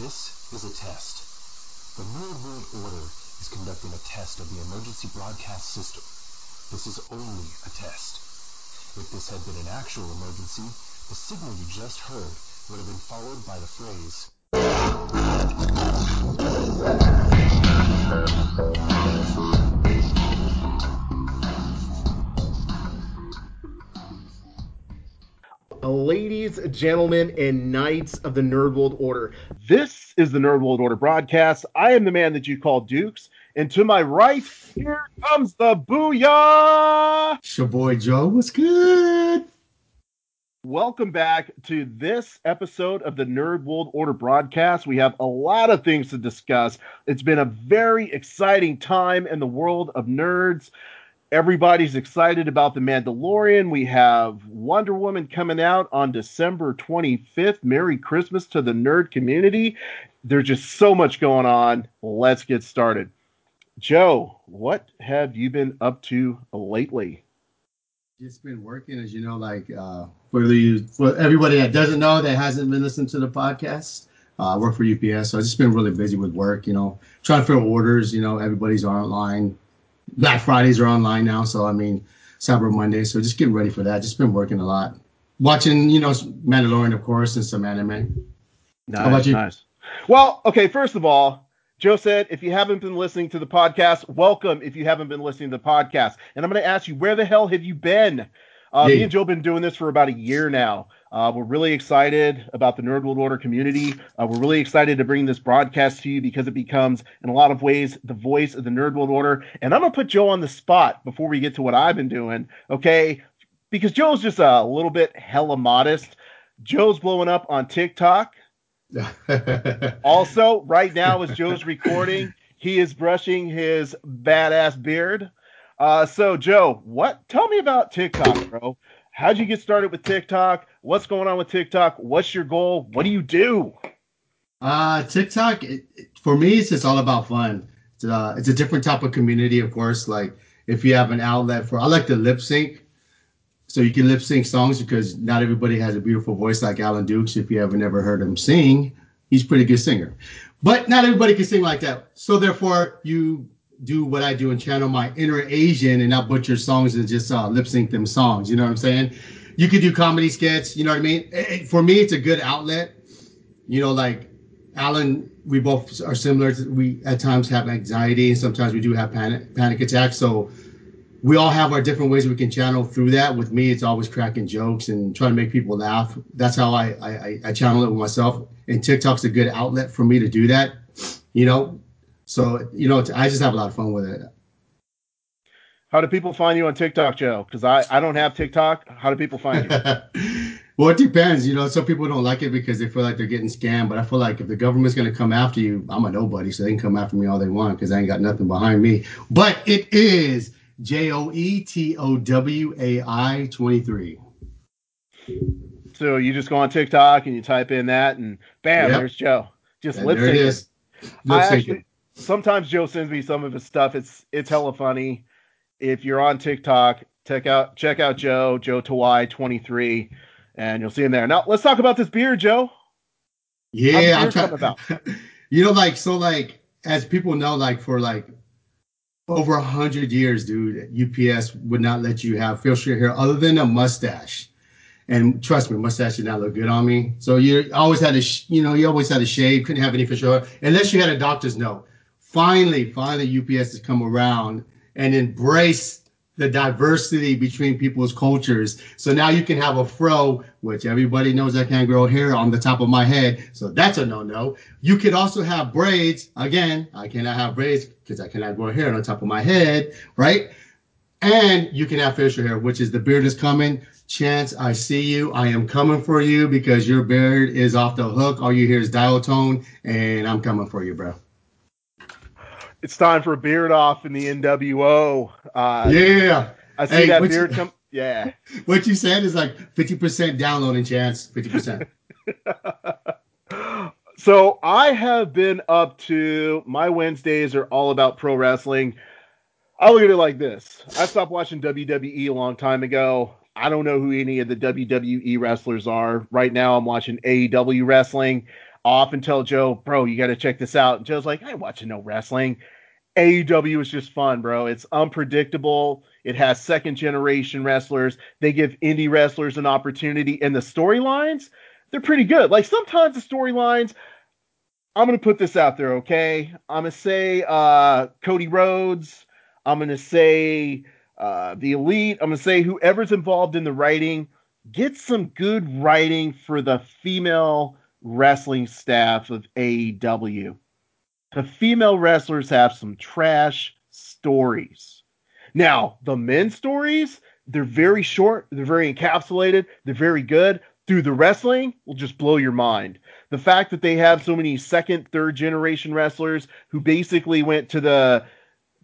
This is a test. The Nerd World Order is conducting a test of the emergency broadcast system. This is only a test. If this had been an actual emergency, the signal you just heard would have been followed by the phrase, Ladies, gentlemen, and knights of the Nerd World Order, this is the Nerd World Order broadcast. I am the man that you call Dukes, and to my right, here comes the Booyah! It's your boy Joe. What's good? Welcome back to this episode of the Nerd World Order broadcast. We have a lot of things to discuss. It's been a very exciting time in the world of nerds. Everybody's excited about The Mandalorian. We have Wonder Woman coming out on December 25th. Merry Christmas to the nerd community. There's just so much going on. Let's get started. Joe, what have you been up to lately? Just been working, as you know, like uh, for the for everybody that doesn't know that hasn't been listening to the podcast. Uh, I work for UPS, so I've just been really busy with work. You know, trying to fill orders. You know, everybody's online. Black Fridays are online now, so I mean Cyber Monday. So just get ready for that. Just been working a lot, watching you know Mandalorian of course and some anime. Nice, How about you? Nice. Well, okay. First of all, Joe said, if you haven't been listening to the podcast, welcome. If you haven't been listening to the podcast, and I'm going to ask you, where the hell have you been? Uh, yeah. Me and Joe have been doing this for about a year now. Uh, we're really excited about the Nerd World Order community. Uh, we're really excited to bring this broadcast to you because it becomes, in a lot of ways, the voice of the Nerd World Order. And I'm going to put Joe on the spot before we get to what I've been doing, okay? Because Joe's just a little bit hella modest. Joe's blowing up on TikTok. also, right now, as Joe's recording, he is brushing his badass beard. Uh, so, Joe, what? Tell me about TikTok, bro. How'd you get started with TikTok? What's going on with TikTok? What's your goal? What do you do? Uh, TikTok, it, it, for me, it's just all about fun. It's, uh, it's a different type of community, of course. Like, if you have an outlet for, I like to lip sync. So you can lip sync songs because not everybody has a beautiful voice like Alan Dukes. If you haven't ever heard him sing, he's a pretty good singer. But not everybody can sing like that. So therefore, you do what I do and channel my inner Asian and not butcher songs and just uh, lip sync them songs. You know what I'm saying? You could do comedy skits. You know what I mean? Eh, eh, for me, it's a good outlet. You know, like Alan, we both are similar. To, we at times have anxiety, and sometimes we do have panic panic attacks. So we all have our different ways we can channel through that. With me, it's always cracking jokes and trying to make people laugh. That's how I I, I channel it with myself. And TikTok's a good outlet for me to do that. You know, so you know, I just have a lot of fun with it. How do people find you on TikTok, Joe? Because I, I don't have TikTok. How do people find you? well, it depends. You know, some people don't like it because they feel like they're getting scammed. But I feel like if the government's going to come after you, I'm a nobody, so they can come after me all they want because I ain't got nothing behind me. But it is J O E T O W A I 23. So you just go on TikTok and you type in that, and bam, yep. there's Joe. Just lip syncing. I actually sometimes Joe sends me some of his stuff. It's it's hella funny if you're on TikTok, check out check out Joe Joe Towai 23, and you'll see him there. Now let's talk about this beer, Joe. Yeah, I'm talking About? you know, like so, like as people know, like for like over a hundred years, dude, UPS would not let you have facial hair other than a mustache. And trust me, mustache did not look good on me. So you always had to, sh- you know, you always had to shave, couldn't have any facial hair unless you had a doctor's note. Finally, finally, UPS has come around and embrace the diversity between people's cultures. So now you can have a fro, which everybody knows I can't grow hair on the top of my head. So that's a no-no. You could also have braids. Again, I cannot have braids because I cannot grow hair on top of my head, right? And you can have facial hair, which is the beard is coming. Chance, I see you. I am coming for you because your beard is off the hook. All you hear is dial tone, and I'm coming for you, bro it's time for a beard off in the NWO. Uh, yeah, I see hey, that beard you, come. Yeah, what you said is like fifty percent downloading chance, fifty percent. so I have been up to my Wednesdays are all about pro wrestling. I look at it like this: I stopped watching WWE a long time ago. I don't know who any of the WWE wrestlers are. Right now, I'm watching AEW wrestling. Often tell Joe, bro, you got to check this out. And Joe's like, I ain't watching no wrestling. AEW is just fun, bro. It's unpredictable. It has second generation wrestlers. They give indie wrestlers an opportunity, and the storylines, they're pretty good. Like sometimes the storylines, I'm gonna put this out there, okay? I'm gonna say uh, Cody Rhodes. I'm gonna say uh, the Elite. I'm gonna say whoever's involved in the writing, get some good writing for the female wrestling staff of AEW. The female wrestlers have some trash stories. Now, the men's stories, they're very short, they're very encapsulated, they're very good. Through the wrestling will just blow your mind. The fact that they have so many second, third generation wrestlers who basically went to the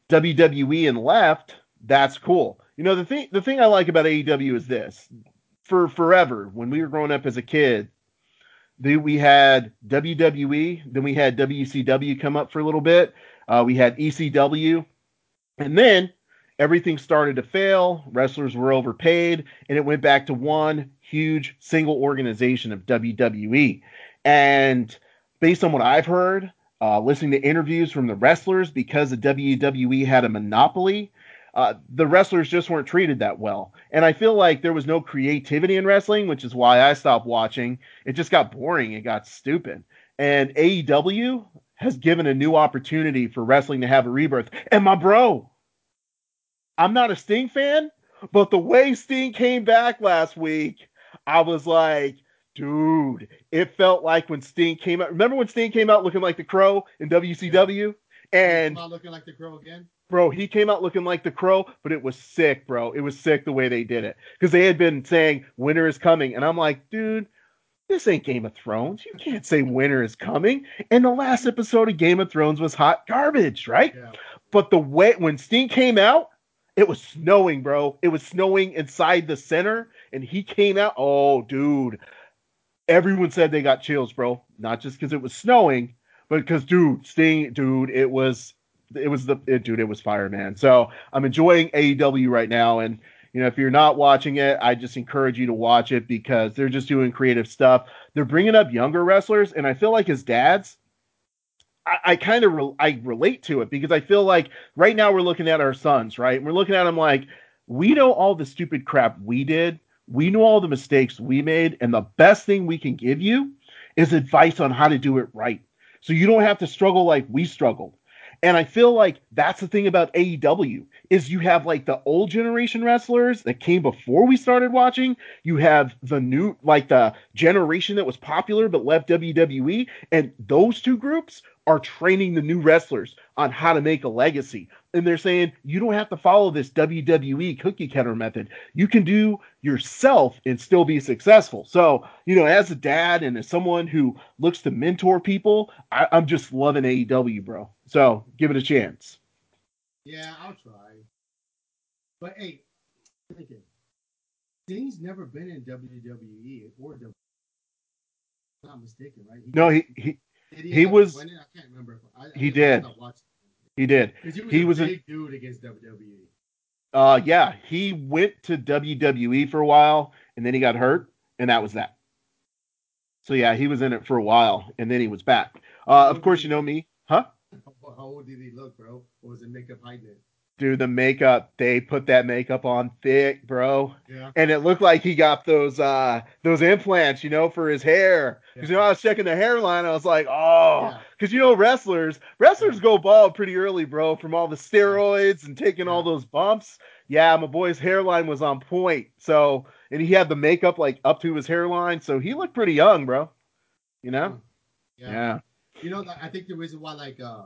WWE and left, that's cool. You know, the thing the thing I like about AEW is this. For forever, when we were growing up as a kid, the, we had WWE, then we had WCW come up for a little bit. Uh, we had ECW, and then everything started to fail. Wrestlers were overpaid, and it went back to one huge single organization of WWE. And based on what I've heard, uh, listening to interviews from the wrestlers, because the WWE had a monopoly, uh, the wrestlers just weren't treated that well. And I feel like there was no creativity in wrestling, which is why I stopped watching. It just got boring. It got stupid. And AEW has given a new opportunity for wrestling to have a rebirth. And my bro, I'm not a Sting fan, but the way Sting came back last week, I was like, dude, it felt like when Sting came out. Remember when Sting came out looking like the Crow in WCW? And looking like the Crow again. Bro, he came out looking like the crow, but it was sick, bro. It was sick the way they did it. Because they had been saying winter is coming. And I'm like, dude, this ain't Game of Thrones. You can't say winter is coming. And the last episode of Game of Thrones was hot garbage, right? Yeah. But the way when Sting came out, it was snowing, bro. It was snowing inside the center, and he came out. Oh, dude. Everyone said they got chills, bro. Not just because it was snowing, but because, dude, Sting, dude, it was it was the it, dude, it was fire, man. So I'm enjoying AEW right now, and you know if you're not watching it, I just encourage you to watch it because they're just doing creative stuff. They're bringing up younger wrestlers, and I feel like as dads, I, I kind of re- I relate to it because I feel like right now we're looking at our sons, right? We're looking at them like we know all the stupid crap we did. We know all the mistakes we made, and the best thing we can give you is advice on how to do it right. So you don't have to struggle like we struggled. And I feel like that's the thing about AEW is you have like the old generation wrestlers that came before we started watching. You have the new like the generation that was popular but left WWE and those two groups are training the new wrestlers on how to make a legacy. And they're saying you don't have to follow this WWE cookie cutter method. You can do yourself and still be successful. So, you know, as a dad and as someone who looks to mentor people, I, am just loving AEW, bro. So give it a chance. Yeah, I'll try. But hey, thinking, Sting's never been in WWE or WWE. Not mistaken, right? He no, he he he, was. I can't remember. I, he I, did. He did. He was, he was a big a, dude against WWE. Uh, yeah, he went to WWE for a while, and then he got hurt, and that was that. So yeah, he was in it for a while, and then he was back. Uh, of course, you know me, huh? How old did he look, bro? Or was it makeup hiding it? Dude, the makeup, they put that makeup on thick, bro. Yeah. And it looked like he got those uh those implants, you know, for his hair. Because yeah. you know, I was checking the hairline, I was like, oh, because yeah. you know, wrestlers, wrestlers go bald pretty early, bro, from all the steroids and taking all those bumps. Yeah, my boy's hairline was on point. So and he had the makeup like up to his hairline, so he looked pretty young, bro. You know? Yeah. yeah. You know, I think the reason why like uh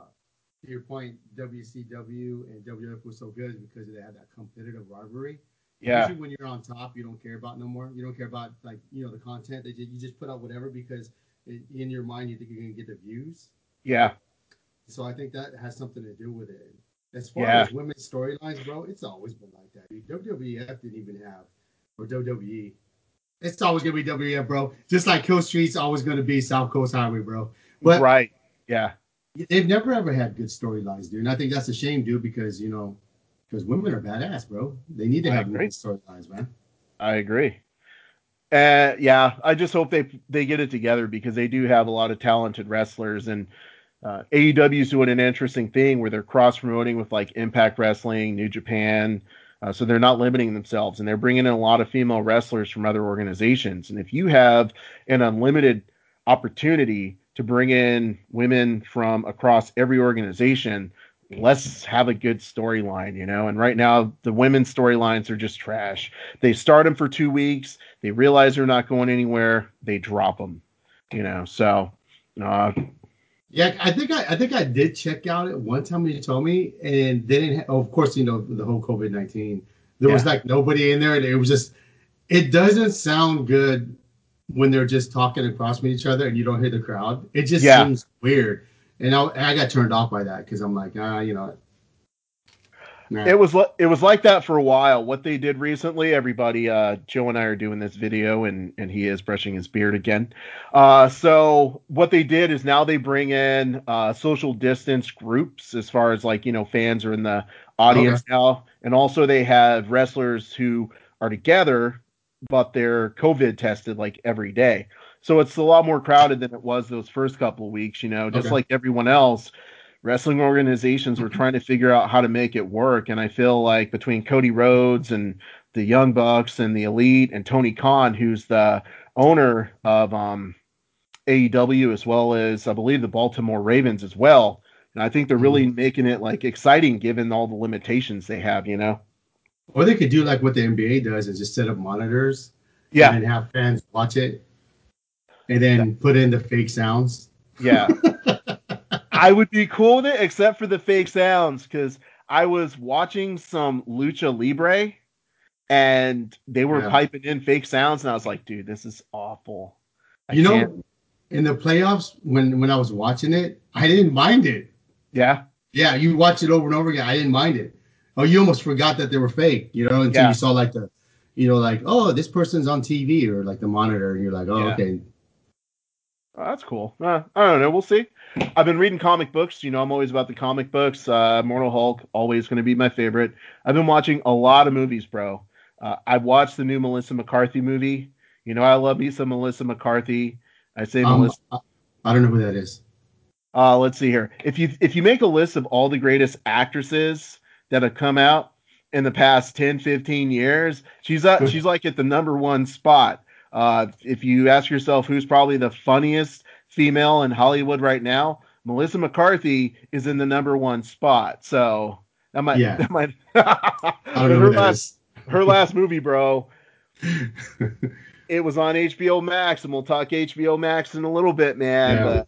to your point, WCW and WWF was so good because they had that competitive rivalry. Yeah. Usually when you're on top, you don't care about no more. You don't care about like you know the content. They just, you just put out whatever because in your mind you think you're gonna get the views. Yeah. So I think that has something to do with it. As far yeah. as women's storylines, bro, it's always been like that. WWF didn't even have, or WWE. It's always gonna be WWF, bro. Just like Hill Street's always gonna be South Coast Highway, bro. But right. Yeah they've never ever had good storylines, dude. And I think that's a shame, dude, because you know, because women are badass, bro. They need to have good storylines, man. I agree. Uh, yeah, I just hope they they get it together because they do have a lot of talented wrestlers and uh, AEW is doing an interesting thing where they're cross promoting with like Impact Wrestling, New Japan, uh, so they're not limiting themselves and they're bringing in a lot of female wrestlers from other organizations. And if you have an unlimited opportunity to bring in women from across every organization, let's have a good storyline, you know. And right now, the women's storylines are just trash. They start them for two weeks, they realize they're not going anywhere, they drop them, you know. So, uh, yeah, I think I, I think I did check out it one time when you told me, and they didn't. oh, of course, you know the whole COVID nineteen. There yeah. was like nobody in there, and it was just. It doesn't sound good when they're just talking across from each other and you don't hear the crowd. It just yeah. seems weird and I, I got turned off by that because I'm like, ah, you know. Nah. It was it was like that for a while. What they did recently, everybody, uh, Joe and I are doing this video, and and he is brushing his beard again. Uh, so what they did is now they bring in uh, social distance groups as far as like you know fans are in the audience okay. now, and also they have wrestlers who are together, but they're COVID tested like every day. So it's a lot more crowded than it was those first couple of weeks, you know, just okay. like everyone else. Wrestling organizations were trying to figure out how to make it work. And I feel like between Cody Rhodes and the Young Bucks and the Elite and Tony Khan, who's the owner of um, AEW as well as I believe the Baltimore Ravens as well. And I think they're really mm-hmm. making it like exciting given all the limitations they have, you know. Or they could do like what the NBA does and just set up monitors. Yeah. And have fans watch it and then put in the fake sounds. Yeah. I would be cool with it, except for the fake sounds, because I was watching some Lucha Libre and they were yeah. piping in fake sounds, and I was like, dude, this is awful. I you can't... know, in the playoffs, when when I was watching it, I didn't mind it. Yeah. Yeah, you watch it over and over again. I didn't mind it. Oh, you almost forgot that they were fake, you know, until yeah. you saw like the, you know, like oh, this person's on TV or like the monitor, and you're like, oh, yeah. okay, Oh, that's cool. Uh, I don't know. We'll see. I've been reading comic books. You know, I'm always about the comic books. Uh, Mortal Hulk, always going to be my favorite. I've been watching a lot of movies, bro. Uh, I watched the new Melissa McCarthy movie. You know, I love me some Melissa McCarthy. I say um, Melissa. I don't know who that is. Uh, let's see here. If you if you make a list of all the greatest actresses that have come out in the past 10, 15 years, she's uh, she's like at the number one spot. Uh, if you ask yourself who's probably the funniest female in Hollywood right now, Melissa McCarthy is in the number one spot. So that might, yeah. that might. her last, her last movie, bro. it was on HBO Max, and we'll talk HBO Max in a little bit, man. Yeah. But,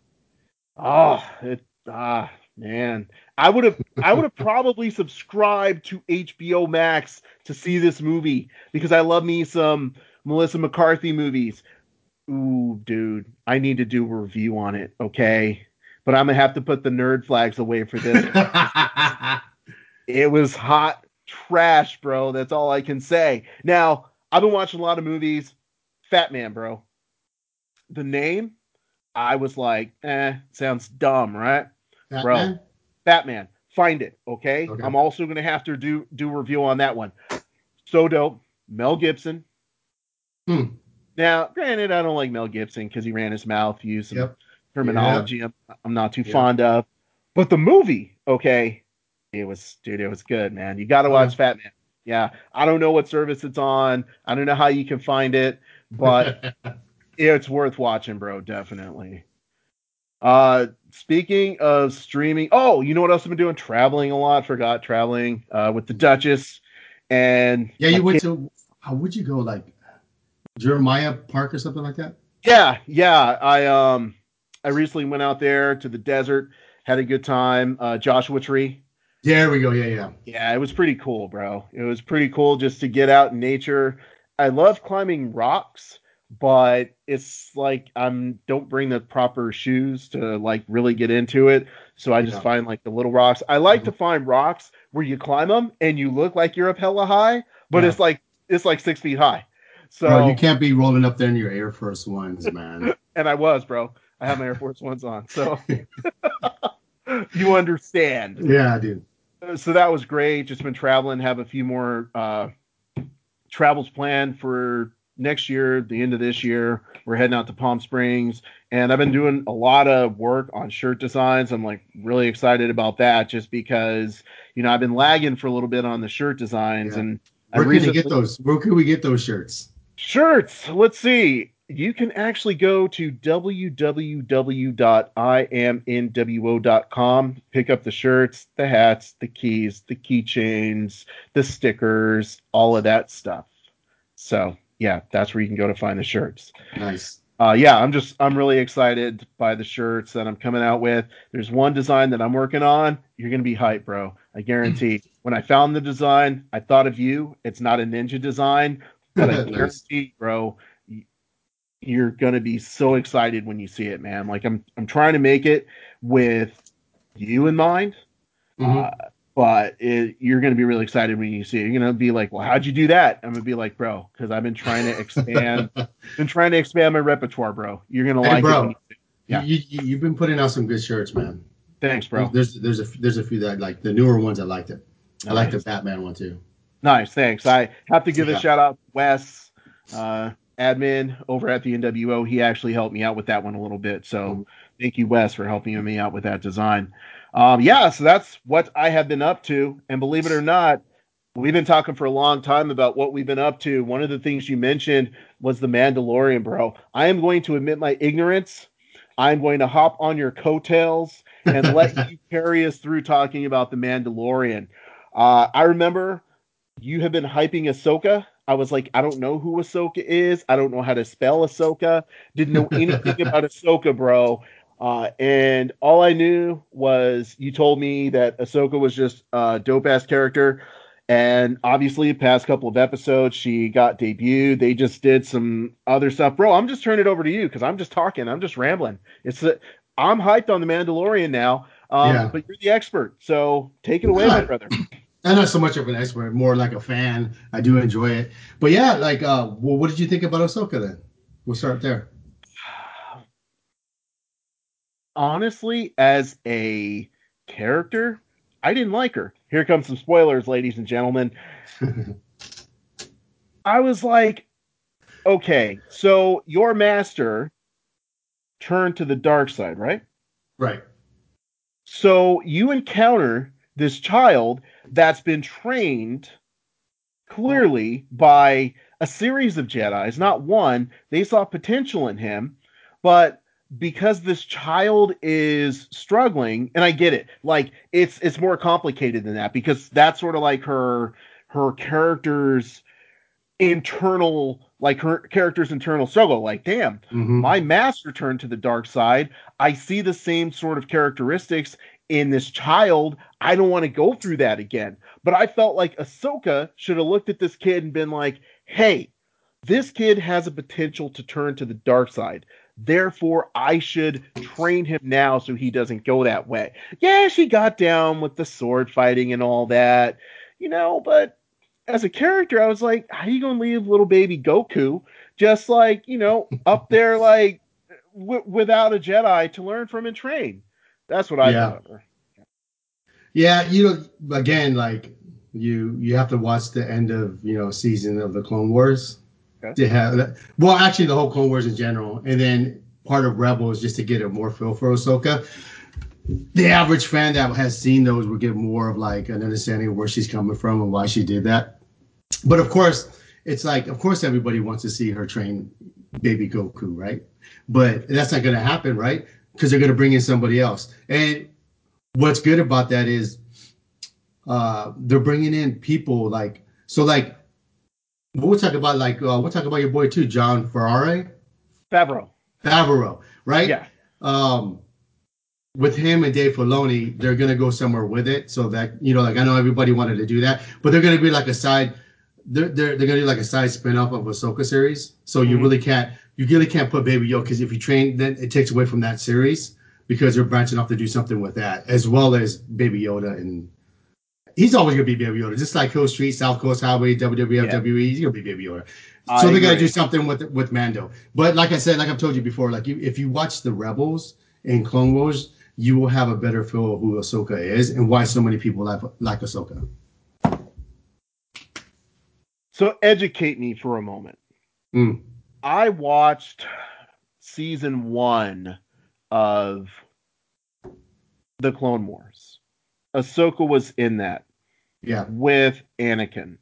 oh, it, ah, man, I would have, I would have probably subscribed to HBO Max to see this movie because I love me some Melissa McCarthy movies. Ooh, dude, I need to do a review on it, okay? But I'm gonna have to put the nerd flags away for this. it was hot trash, bro. That's all I can say. Now, I've been watching a lot of movies. Fat Man, bro. The name, I was like, eh, sounds dumb, right? Fat bro. Man? Batman. Find it, okay? okay? I'm also gonna have to do do review on that one. So dope. Mel Gibson, Hmm. Now, granted, I don't like Mel Gibson because he ran his mouth, used some yep. terminology yep. I'm, I'm, not too yep. fond of. But the movie, okay, it was, dude, it was good, man. You got to watch Fat Man. Yeah, I don't know what service it's on. I don't know how you can find it, but it's worth watching, bro. Definitely. Uh, speaking of streaming, oh, you know what else I've been doing? Traveling a lot. Forgot traveling uh, with the Duchess. And yeah, you went kid- to. How would you go? Like Jeremiah Park or something like that? Yeah, yeah. I um I recently went out there to the desert, had a good time. Uh, Joshua Tree. There we go. Yeah, yeah. Yeah, it was pretty cool, bro. It was pretty cool just to get out in nature. I love climbing rocks, but it's like I'm don't bring the proper shoes to like really get into it. So I just yeah. find like the little rocks. I like mm-hmm. to find rocks where you climb them and you look like you're up hella high, but yeah. it's like it's like six feet high. So bro, you can't be rolling up there in your Air Force Ones, man. and I was, bro. I have my Air Force Ones on, so you understand. Yeah, I do. So that was great. Just been traveling. Have a few more uh, travels planned for next year, the end of this year, we're heading out to Palm Springs, and I've been doing a lot of work on shirt designs. I'm like really excited about that, just because you know I've been lagging for a little bit on the shirt designs, yeah. and where can we get those? Where can we get those shirts? Shirts. Let's see. You can actually go to www.iamnwo.com, pick up the shirts, the hats, the keys, the keychains, the stickers, all of that stuff. So yeah, that's where you can go to find the shirts. Nice. Uh, yeah, I'm just I'm really excited by the shirts that I'm coming out with. There's one design that I'm working on. You're gonna be hyped, bro. I guarantee. when I found the design, I thought of you. It's not a ninja design, but I guarantee, bro, you're gonna be so excited when you see it, man. Like I'm I'm trying to make it with you in mind. Mm-hmm. Uh, but it, you're going to be really excited when you see it. You're going to be like, "Well, how'd you do that?" I'm going to be like, "Bro, because I've been trying to expand, been trying to expand my repertoire, bro. You're going to hey, like bro, it." You, yeah, you, you, have been putting out some good shirts, man. Thanks, bro. There's there's a there's a few that like the newer ones. I liked it. Nice. I like the Batman one too. Nice, thanks. I have to give yeah. a shout out Wes, uh, admin over at the NWO. He actually helped me out with that one a little bit. So mm-hmm. thank you, Wes, for helping me out with that design. Um, yeah, so that's what I have been up to. And believe it or not, we've been talking for a long time about what we've been up to. One of the things you mentioned was the Mandalorian, bro. I am going to admit my ignorance. I'm going to hop on your coattails and let you carry us through talking about the Mandalorian. Uh, I remember you have been hyping Ahsoka. I was like, I don't know who Ahsoka is. I don't know how to spell Ahsoka. Didn't know anything about Ahsoka, bro. Uh, and all I knew was you told me that Ahsoka was just a dope ass character. And obviously, past couple of episodes, she got debuted. They just did some other stuff, bro. I'm just turning it over to you because I'm just talking. I'm just rambling. It's I'm hyped on the Mandalorian now, um, yeah. but you're the expert, so take it away, my brother. I'm not so much of an expert, more like a fan. I do enjoy it, but yeah, like, uh, well, what did you think about Ahsoka then? We'll start there honestly, as a character, I didn't like her. Here comes some spoilers, ladies and gentlemen. I was like, okay, so your master turned to the dark side, right? Right. So you encounter this child that's been trained clearly by a series of Jedi's, not one. They saw potential in him, but because this child is struggling and i get it like it's it's more complicated than that because that's sort of like her her character's internal like her character's internal struggle like damn mm-hmm. my master turned to the dark side. I see the same sort of characteristics in this child. I don't want to go through that again. But i felt like ahsoka should have looked at this kid and been like hey this kid has a potential to turn to the dark side Therefore, I should train him now so he doesn't go that way. Yeah, she got down with the sword fighting and all that, you know, but as a character, I was like, how you gonna leave little baby Grogu just like, you know, up there like w- without a Jedi to learn from and train? That's what I yeah. thought. Yeah, you know, again, like you you have to watch the end of you know season of the Clone Wars To have well, actually, the whole Clone Wars in general, and then part of Rebels just to get a more feel for Ahsoka. The average fan that has seen those will get more of like an understanding of where she's coming from and why she did that. But of course, it's like, of course, everybody wants to see her train baby Grogu, right? But that's not going to happen, right? Because they're going to bring in somebody else. And what's good about that is uh, they're bringing in people like, so like we'll talk about like uh, we'll talk about your boy too, John Ferrari. Favreau. Favreau, right? Yeah. Um, with him and Dave Filoni, they're gonna go somewhere with it, so that you know, like I know everybody wanted to do that, but they're gonna be like a side. They're they're, they're gonna do like a side spin-off of Ahsoka series. So mm-hmm. you really can't you really can't put Baby Yoda because if you train, then it takes away from that series because they're branching off to do something with that, as well as Baby Yoda and he's always gonna be Baby Yoda, just like Hill Street, South Coast Highway, WWF, yeah. WWE. He's gonna be Baby Yoda. So they gotta do something with with Mando. But like I said, like I've told you before, like you, if you watch the Rebels in Clone Wars, you will have a better feel of who Ahsoka is and why so many people like like Ahsoka. So educate me for a moment. Mm. I watched season one of the Clone Wars. Ahsoka was in that. Yeah. With Anakin.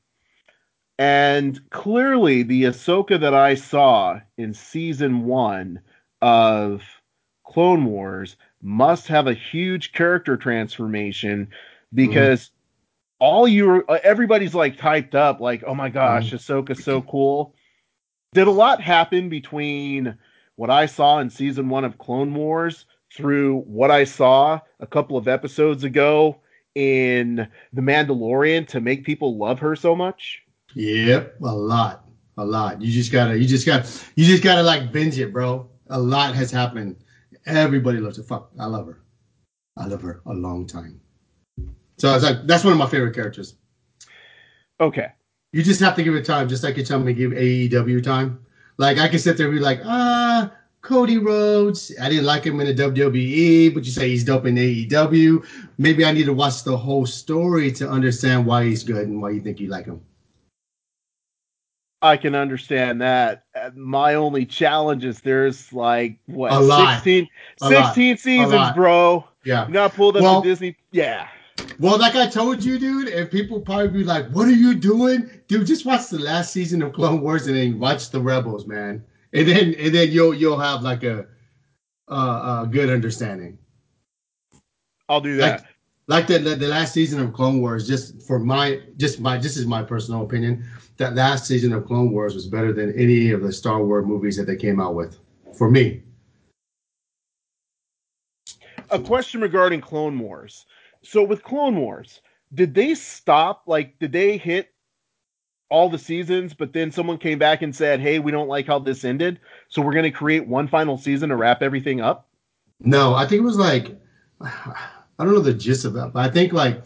And clearly the Ahsoka that I saw in season one of Clone Wars must have a huge character transformation because mm. all you everybody's like typed up like, oh my gosh, mm. Ahsoka's so cool. Did a lot happen between what I saw in season one of Clone Wars through what I saw a couple of episodes ago in The Mandalorian to make people love her so much? Yep, a lot, a lot. You just gotta, you just got, you just gotta like binge it, bro. A lot has happened. Everybody loves her. Fuck, I love her. I love her a long time. So it's like that's one of my favorite characters. Okay. You just have to give it time, just like you're telling me to give AEW time. Like I can sit there and be like, ah, Cody Rhodes. I didn't like him in the WWE, but you say he's dope in AEW. Maybe I need to watch the whole story to understand why he's good and why you think you like him. I can understand that. Uh, my only challenge is there's like what a 16, 16 seasons, bro. Yeah. You not pulled up well, Disney. Yeah. Well, like I told you, dude, and people probably be like, "What are you doing, dude? Just watch the last season of Clone Wars and then watch the Rebels, man." And then and then you'll you'll have like a uh, a good understanding. I'll do that. Like, like the, the last season of Clone Wars, just for my just my this is my personal opinion. That last season of Clone Wars was better than any of the Star Wars movies that they came out with. For me. A question regarding Clone Wars. So with Clone Wars, did they stop? Like, did they hit all the seasons, but then someone came back and said, "Hey, we don't like how this ended, so we're going to create one final season to wrap everything up." No, I think it was like I don't know the gist of that, but I think like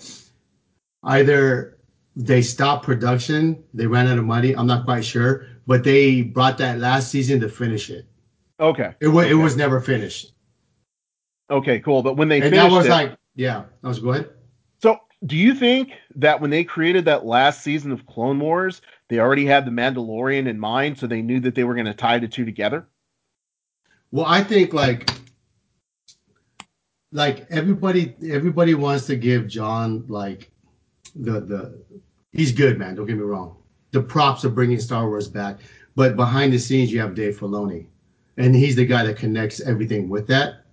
either they stopped production, they ran out of money. I'm not quite sure, but they brought that last season to finish it. Okay. It was okay. it was never finished. Okay, cool. But when they and finished that was it, like yeah, that was go ahead do you think that when they created that last season of Clone Wars, they already had the Mandalorian in mind, so they knew that they were going to tie the two together? Well, I think like like everybody everybody wants to give John like the the he's good, man. Don't get me wrong. The props of bringing Star Wars back, but behind the scenes you have Dave Filoni, and he's the guy that connects everything with that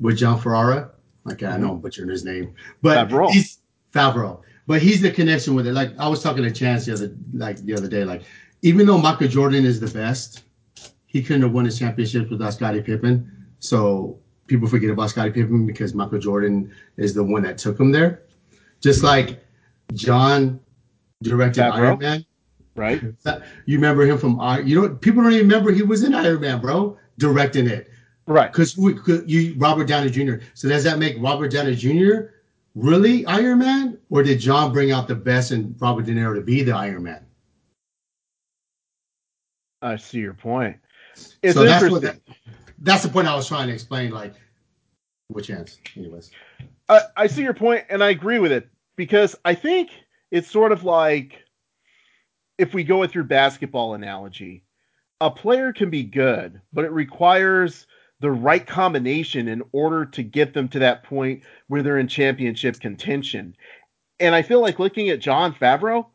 with John Ferrara. Like I know I'm butchering his name, but he's Favreau. But he's the connection with it. Like I was talking to Chance the other like the other day. Like even though Michael Jordan is the best, he couldn't have won his championships without Scottie Pippen. So people forget about Scottie Pippen because Michael Jordan is the one that took him there. Just like John directed Favreau. Iron Man. Right. You remember him from Iron you know people don't even remember he was in Iron Man, bro, directing it. Right. Because you Robert Downey Jr. So does that make Robert Downey Jr really Iron Man, or did John bring out the best in Robert De Niro to be the Iron Man? I see your point. It's so that's that, that's the point I was trying to explain. Like, which chance, anyways. I, I see your point, and I agree with it because I think it's sort of like if we go with your basketball analogy, a player can be good, but it requires the right combination in order to get them to that point where they're in championship contention. And I feel like looking at Jon Favreau,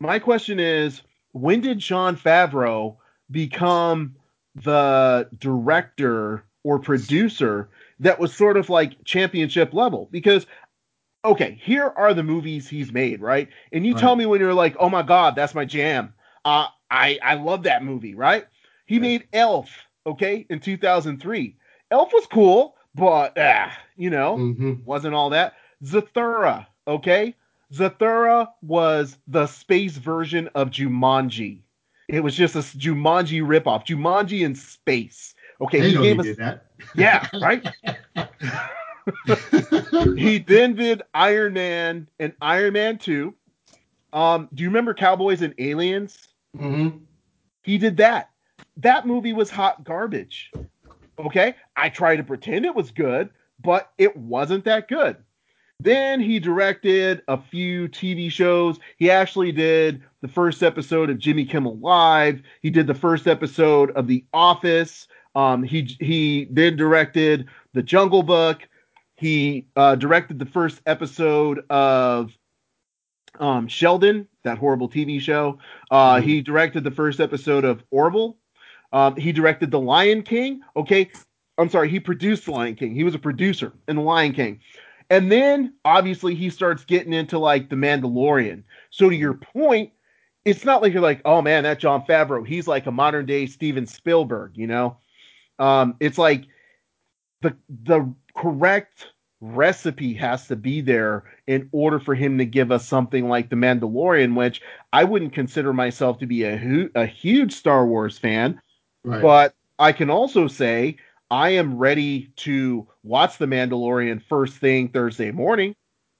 my question is when did Jon Favreau become the director or producer that was sort of like championship level? Because okay, here are the movies he's made, right? And you right. tell me when you're like, "Oh my god, that's my jam." Uh I I love that movie, right? He right. made Elf, okay, in 2003. Elf was cool, but uh, you know, mm-hmm. wasn't all that. Zathura, okay? Zathura was the space version of Jumanji. It was just a Jumanji ripoff. Jumanji in space. Okay, he gave us that. Yeah, right. he then did Iron Man and Iron Man 2. Um, do you remember Cowboys and Aliens? Mm-hmm. He did that. That movie was hot garbage. Okay, I tried to pretend it was good, but it wasn't that good. Then he directed a few TV shows. He actually did the first episode of Jimmy Kimmel Live. He did the first episode of The Office. Um, he he then directed The Jungle Book. He uh, directed the first episode of um, Sheldon, that horrible TV show. Uh, mm-hmm. He directed the first episode of Orville. Um, he directed The Lion King. Okay, I'm sorry, he produced The Lion King. He was a producer in The Lion King. And then obviously he starts getting into like The Mandalorian. So to your point, it's not like you're like, oh man, that Jon Favreau, he's like a modern day Steven Spielberg, you know? Um, it's like the the correct recipe has to be there in order for him to give us something like The Mandalorian, which I wouldn't consider myself to be a, a huge Star Wars fan, right. but I can also say I am ready to watch The Mandalorian first thing Thursday morning,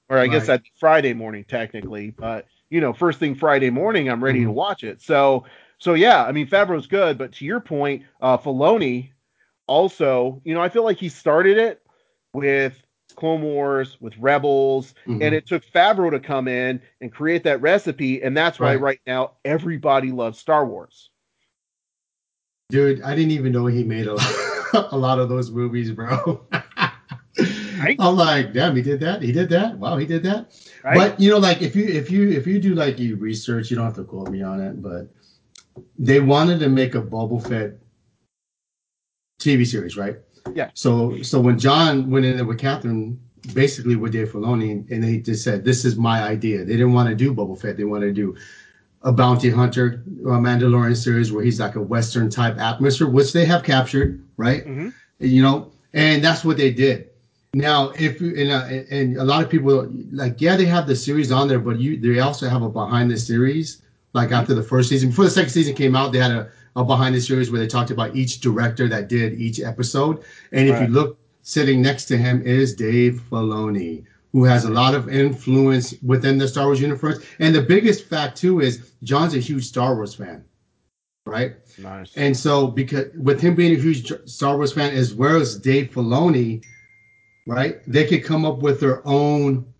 or I right. guess that's Friday morning technically, but you know, first thing Friday morning, I'm ready mm-hmm. to watch it. So, so yeah, I mean, Favreau's good, but to your point, uh, Filoni also, you know, I feel like he started it with Clone Wars, with Rebels, mm-hmm. and it took Favreau to come in and create that recipe, and that's why right, right now everybody loves Star Wars. Dude, I didn't even know he made a lot, a lot of those movies, bro. right? I'm like, damn, he did that. He did that. Wow, he did that. Right? But you know, like if you if you if you do like you research, you don't have to quote me on it, but they wanted to make a Boba Fett TV series, right? Yeah. So so when John went in there with Catherine, basically with Dave Filoni, and they just said, "This is my idea." They didn't want to do Boba Fett. They wanted to do a bounty hunter, Mandalorian series where he's like a Western type atmosphere, which they have captured, right? Mm-hmm. You know, and that's what they did. Now, if you and, uh, and a lot of people like, yeah, they have the series on there, but you they also have a behind the series. Like after the first season, before the second season came out, they had a a behind the series where they talked about each director that did each episode. And if you look, sitting next to him is Dave Filoni, who has a lot of influence within the Star Wars universe. And the biggest fact too is John's a huge Star Wars fan, right? Nice. And so because with him being a huge Star Wars fan as well as Dave Filoni, right? They could come up with their own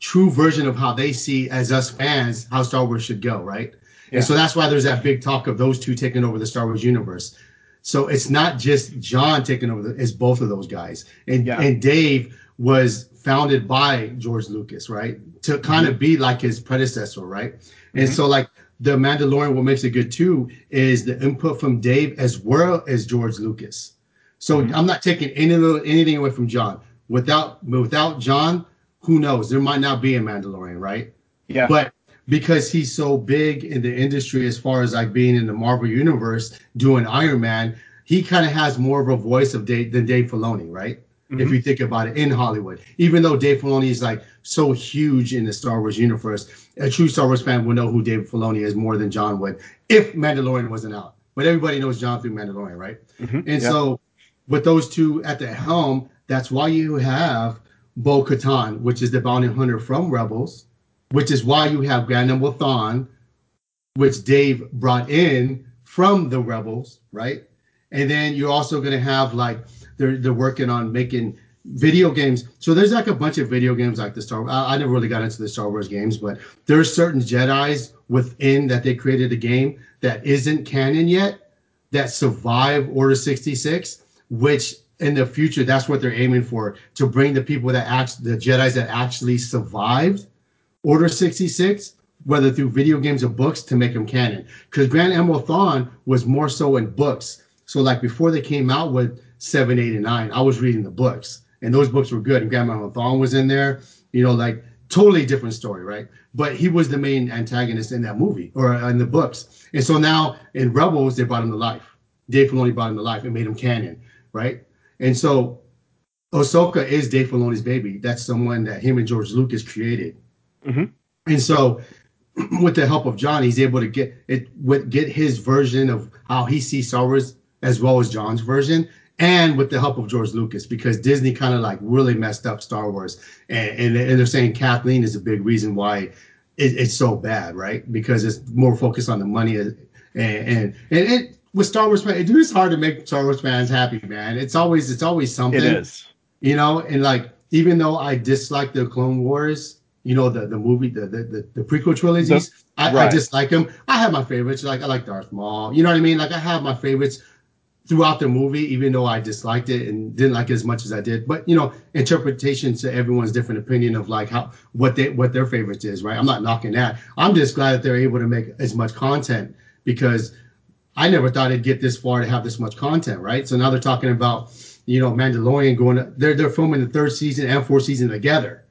true version of how they see as us fans how Star Wars should go, right? Yeah. And so that's why there's that big talk of those two taking over the Star Wars universe. So it's not just John taking over, the, it's both of those guys. And yeah. and Dave was founded by George Lucas, right? To kind mm-hmm. of be like his predecessor, right? Mm-hmm. And so like the Mandalorian, what makes it good too is the input from Dave as well as George Lucas. So mm-hmm. I'm not taking any anything away from John. Without without John, who knows? There might not be a Mandalorian, right? Yeah. But because he's so big in the industry as far as like being in the Marvel universe doing Iron Man, he kind of has more of a voice of Dave than Dave Filoni, right? Mm-hmm. If you think about it in Hollywood, even though Dave Filoni is like so huge in the Star Wars universe, a true Star Wars fan would know who Dave Filoni is more than John would if Mandalorian wasn't out. But everybody knows John through Mandalorian, right? Mm-hmm. And yeah. so with those two at the helm, that's why you have Bo Katan, which is the bounty hunter from Rebels, which is why you have Grand Thrawn, which Dave brought in from the Rebels, right? And then you're also going to have like they're they're working on making video games. So there's like a bunch of video games like the Star. I, I never really got into the Star Wars games, but there's certain Jedi's within that they created a game that isn't canon yet that survive Order 66, which in the future that's what they're aiming for to bring the people that act the Jedi's that actually survived Order 66, whether through video games or books, to make them canon. Because Grand Admiral Thrawn was more so in books. So like before they came out with seven, eight, and nine, I was reading the books, and those books were good. And Grand Admiral Thrawn was in there. You know, like totally different story, right? But he was the main antagonist in that movie or in the books. And so now in Rebels, they brought him to life. Dave Filoni brought him to life and made him canon, right? And so Ahsoka is Dave Filoni's baby. That's someone that him and George Lucas created. Mm-hmm. And so, with the help of John, he's able to get it, with, get his version of how he sees Star Wars as well as John's version, and with the help of George Lucas, because Disney kind of like really messed up Star Wars, and, and, and they're saying Kathleen is a big reason why it, it's so bad, right? Because it's more focused on the money, uh, and and and, it with Star Wars it is hard to make Star Wars fans happy, man. It's always it's always something. It is, you know, and like even though I dislike the Clone Wars, you know the the movie the the, the, the prequel trilogies, the, I, right. I dislike them. I have my favorites. Like I like Darth Maul. You know what I mean? Like I have my favorites throughout the movie, even though I disliked it and didn't like it as much as I did. But you know, interpretation to everyone's different opinion of like how what they what their favorites is, right? I'm not knocking that. I'm just glad that they're able to make as much content because I never thought it'd get this far to have this much content, right? So now they're talking about, you know, Mandalorian going they're they're filming the third season and fourth season together.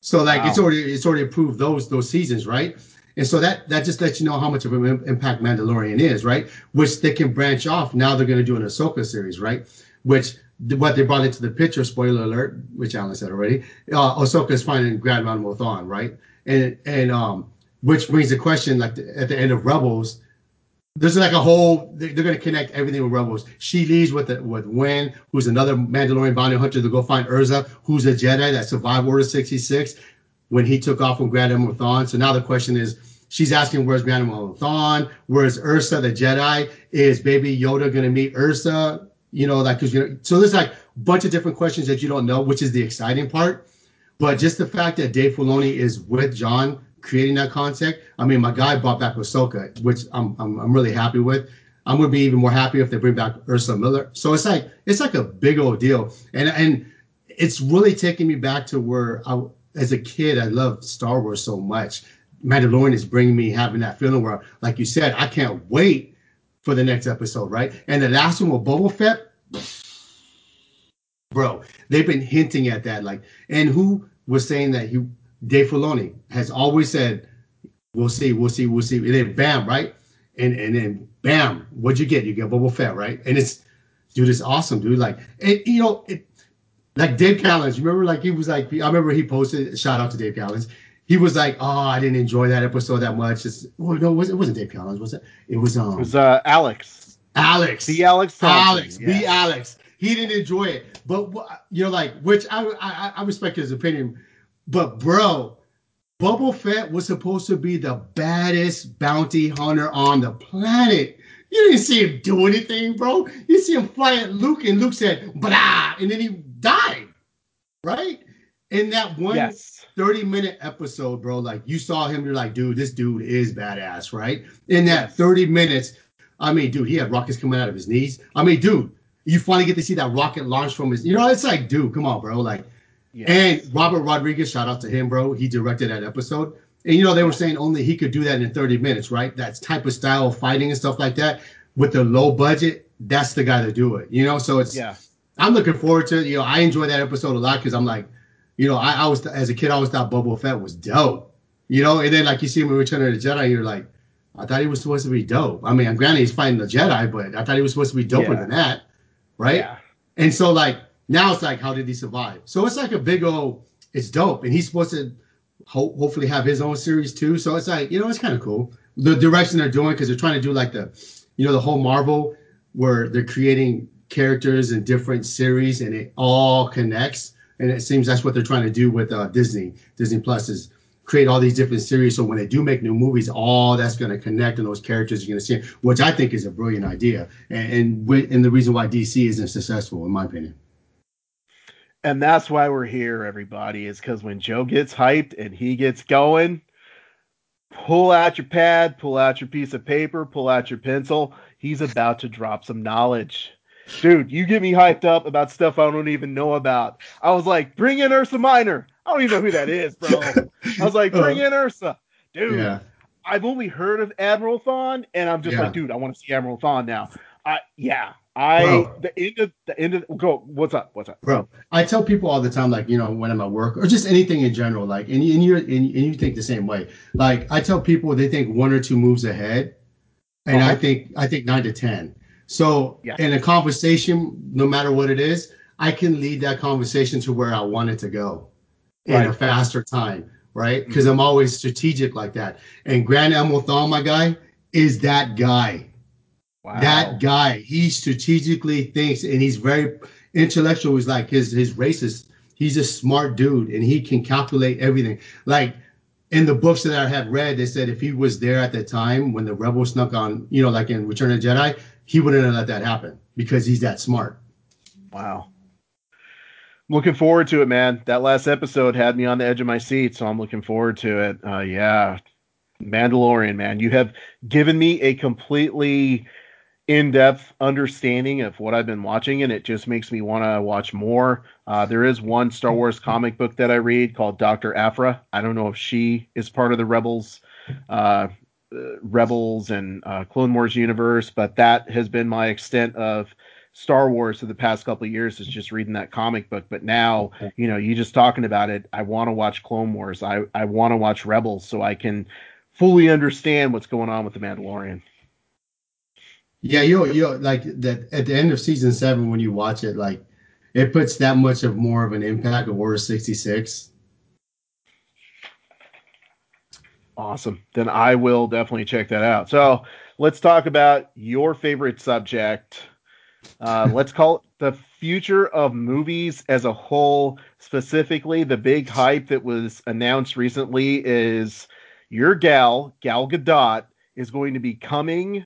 So like wow. it's already it's already approved those those seasons, right? And so that that just lets you know how much of an impact Mandalorian is, right? Which they can branch off. Now they're going to do an Ahsoka series, right? Which what they brought into the picture, spoiler alert, which Alan said already, uh, Ahsoka is finding Grand Moff Thrawn, right? And and um, which brings the question, like the, at the end of Rebels, there's like a whole they're, going to connect everything with Rebels. She leaves with the, with Winn, who's another Mandalorian bounty hunter to go find Ezra, who's a Jedi that survived Order 66 when he took off from Grand Admiral. So now the question is, she's asking where's Grand Admiral? Where's Ezra the Jedi? Is Baby Yoda going to meet Ezra? You know, like because you know, so there's like a bunch of different questions that you don't know, which is the exciting part. But just the fact that Dave Filoni is with Jon creating that concept. I mean, my guy brought back Ahsoka, which I'm, I'm I'm really happy with. I'm gonna be even more happy if they bring back Ursula Miller. So it's like it's like a big old deal, and and it's really taking me back to where I as a kid, I loved Star Wars so much. Mandalorian is bringing me having that feeling where, like you said, I can't wait for the next episode, right? And the last one with Boba Fett, bro, they've been hinting at that. Like, and who was saying that he, Dave Filoni, has always said, "We'll see, we'll see, we'll see," and then bam, right? And and then bam, what'd you get? You get Boba Fett, right? And it's, dude, it's awesome, dude. Like, it, you know, it, like Dave Callens, you remember like he was like I remember he posted a shout out to Dave Callens. He was like, "Oh, I didn't enjoy that episode that much." It's, oh no, it, was, it wasn't Dave Callens, was it? It was um. It was uh Alex. Alex. The Alex. Thompson. Alex. Yeah. The Alex. He didn't enjoy it, but you know, like which I I, I respect his opinion, but bro, Boba Fett was supposed to be the baddest bounty hunter on the planet. You didn't see him do anything, bro. You see him fly at Luke, and Luke said, "Blah," and then he died, right? In that one yes. 30 minute episode, bro, like you saw him, you're like, dude, this dude is badass, right? In that 30 minutes, I mean, dude, he had rockets coming out of his knees. I mean, dude, you finally get to see that rocket launch from his, you know, it's like, dude, come on, bro. Like, yes. and Robert Rodriguez, shout out to him, bro. He directed that episode. And you know, they were saying only he could do that in 30 minutes, right? That type of style of fighting and stuff like that with the low budget, that's the guy to do it. You know, so it's yeah. I'm looking forward to You know, I enjoy that episode a lot because I'm like, you know, I, I was as a kid, I always thought Boba Fett was dope. You know, and then like you see him in Return of the Jedi, you're like, I thought he was supposed to be dope. I mean, granted he's fighting the Jedi, but I thought he was supposed to be doper yeah. than that, right? Yeah. And so like now it's like, how did he survive? So it's like a big old, it's dope, and he's supposed to ho- hopefully have his own series too. So it's like, you know, it's kind of cool the direction they're doing because they're trying to do like the, you know, the whole Marvel where they're creating characters in different series and it all connects. And it seems that's what they're trying to do with uh, Disney. Disney Plus is create all these different series. So when they do make new movies, all that's going to connect and those characters you're going to see, which I think is a brilliant idea. And, and, and the reason why DC isn't successful, in my opinion. And that's why we're here, everybody, is because when Joe gets hyped and he gets going, pull out your pad, pull out your piece of paper, pull out your pencil. He's about to drop some knowledge. Dude, you get me hyped up about stuff I don't even know about. I was like, bring in Ursa Minor. I don't even know who that is, bro. I was like, bring in Ursa. Dude, yeah. I've only heard of Admiral Thrawn, and I'm just yeah. like, dude, I want to see Admiral Thrawn now. I yeah, I bro, the end of the end of go. What's up? What's up, bro? I tell people all the time, like you know, when I'm at work or just anything in general, like and, and you and, and you think the same way. Like I tell people they think one or two moves ahead, and uh-huh. I think I think nine to ten. So yeah. in a conversation, no matter what it is, I can lead that conversation to where I want it to go in a faster time, right? Because mm-hmm. I'm always strategic like that. And Grand Admiral Thrawn, my guy, is that guy. Wow. That guy. He strategically thinks and he's very intellectual. He's like his his racist. He's a smart dude and he can calculate everything. Like in the books that I have read, they said if he was there at the time when the rebels snuck on, you know, like in Return of the Jedi, he wouldn't have let that happen because he's that smart. Wow. Looking forward to it, man. That last episode had me on the edge of my seat, so I'm looking forward to it. Uh, yeah, Mandalorian, man. You have given me a completely in-depth understanding of what I've been watching, and it just makes me want to watch more. Uh, there is one Star Wars comic book that I read called Doctor Aphra. I don't know if she is part of the Rebels, uh, uh, Rebels and uh, Clone Wars universe, but that has been my extent of Star Wars for the past couple of years is just reading that comic book. But now, you know, you just talking about it, I want to watch Clone Wars. I, I want to watch Rebels so I can fully understand what's going on with the Mandalorian. Yeah, you you like that at the end of season seven when you watch it, like it puts that much of more of an impact of Order sixty six. Awesome. Then I will definitely check that out. So let's talk about your favorite subject. Uh, let's call it the future of movies as a whole. Specifically, the big hype that was announced recently is your gal, Gal Gadot, is going to be coming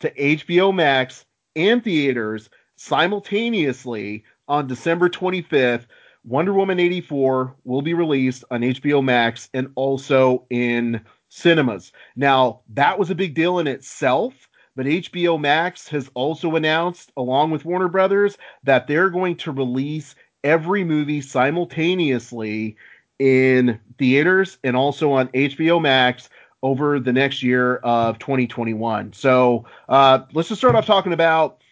to HBO Max and theaters simultaneously on December 25th. Wonder Woman 84 will be released on HBO Max and also in cinemas. Now, that was a big deal in itself, but HBO Max has also announced, along with Warner Brothers, that they're going to release every movie simultaneously in theaters and also on HBO Max over the next year of 2021. So uh, let's just start off talking about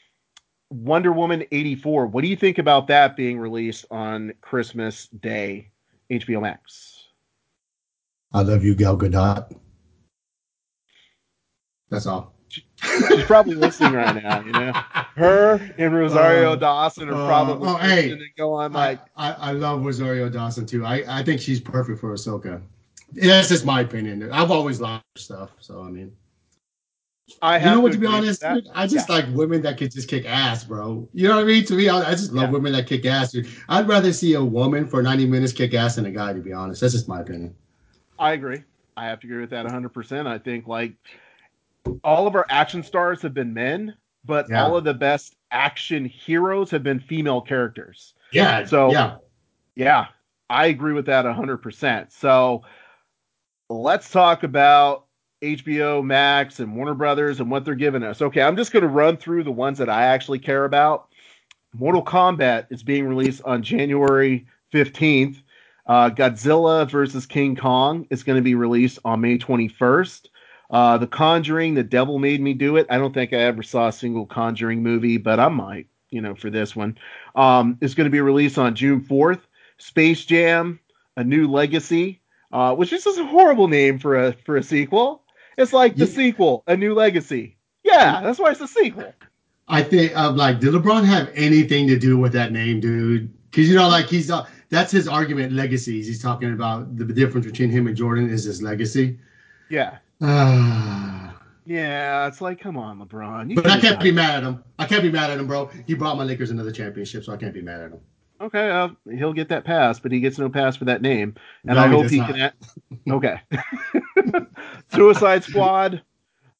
Wonder Woman 84. What do you think about that being released on Christmas Day, HBO Max? I love you, Gal Gadot. That's all. She's probably listening right now, you know. Her and Rosario uh, Dawson are uh, probably uh, oh, hey, go on like I, I, love Rosario Dawson too. I, I think she's perfect for Ahsoka. That's just my opinion. I've always loved her stuff, so I mean I you know what? To be honest, dude, I just yeah. like women that could just kick ass, bro. You know what I mean? To me, I, I just love yeah. women that kick ass. Dude. I'd rather see a woman for 90 minutes kick ass than a guy. To be honest, that's just my opinion. I agree. I have to agree with that 100. percent I think like all of our action stars have been men, but yeah. all of the best action heroes have been female characters. Yeah. So yeah, yeah, I agree with that 100%. So let's talk about HBO Max and Warner Brothers and what they're giving us. Okay, I'm just going to run through the ones that I actually care about. Mortal Kombat is being released on January 15th. Uh, Godzilla versus King Kong is going to be released on May 21st. Uh, the Conjuring, The Devil Made Me Do It. I don't think I ever saw a single Conjuring movie, but I might, you know, for this one. Um, it's going to be released on June 4th. Space Jam, A New Legacy, uh, which is just a horrible name for a for a sequel. It's like the yeah. sequel, A New Legacy. Yeah, that's why it's a sequel. I think, um, like, did LeBron have anything to do with that name, dude? Because you know, like, he's uh, that's his argument. Legacies. He's talking about the difference between him and Jordan is his legacy. Yeah. yeah, it's like, come on, LeBron. but I can't be mad at him. I can't be mad at him, bro. He brought my Lakers another championship, so I can't be mad at him. Okay, uh, he'll get that pass, but he gets no pass for that name, and no, I hope he, he can. okay. Suicide Squad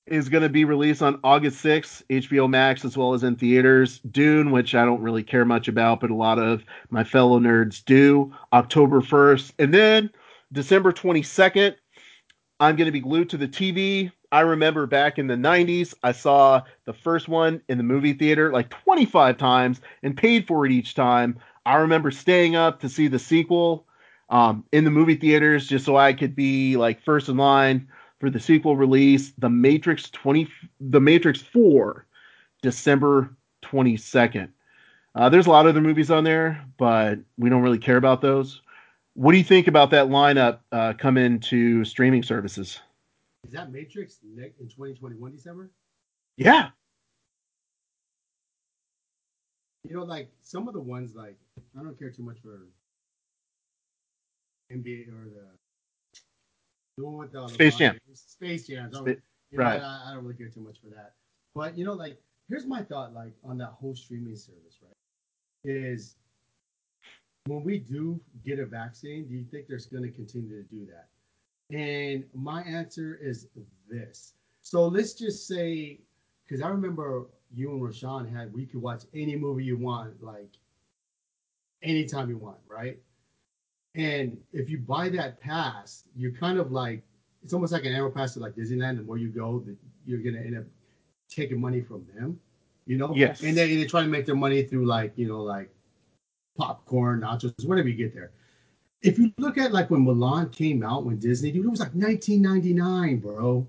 is going to be released on August 6th, HBO Max, as well as in theaters. Dune, which I don't really care much about, but a lot of my fellow nerds do, October 1st. And then December 22nd, I'm going to be glued to the TV. I remember back in the 90s, I saw the first one in the movie theater like 25 times and paid for it each time. I remember staying up to see the sequel um, in the movie theaters just so I could be like first in line for the sequel release, The Matrix 20, The Matrix 4, December 22nd. Uh, there's a lot of other movies on there, but we don't really care about those. What do you think about that lineup uh, coming to streaming services? Is that Matrix in 2021 December? Yeah. You know, like some of the ones, like I don't care too much for NBA or the the one with the Space Jam. Space Jam. Sp- right. Know, I, I, don't really care too much for that. But you know, like here's my thought, like on that whole streaming service, right? Is when we do get a vaccine, do you think there's going to continue to do that? And my answer is this. So let's just say, because I remember you and Rashawn had, we could watch any movie you want, like anytime you want, right? And if you buy that pass, you're kind of like it's almost like an annual pass to like Disneyland. The more you go, the, you're gonna end up taking money from them, you know. Yes. And they they try to make their money through like you know like popcorn, nachos, whatever you get there. If you look at like when Mulan came out, when Disney, dude, it was like 1999, bro.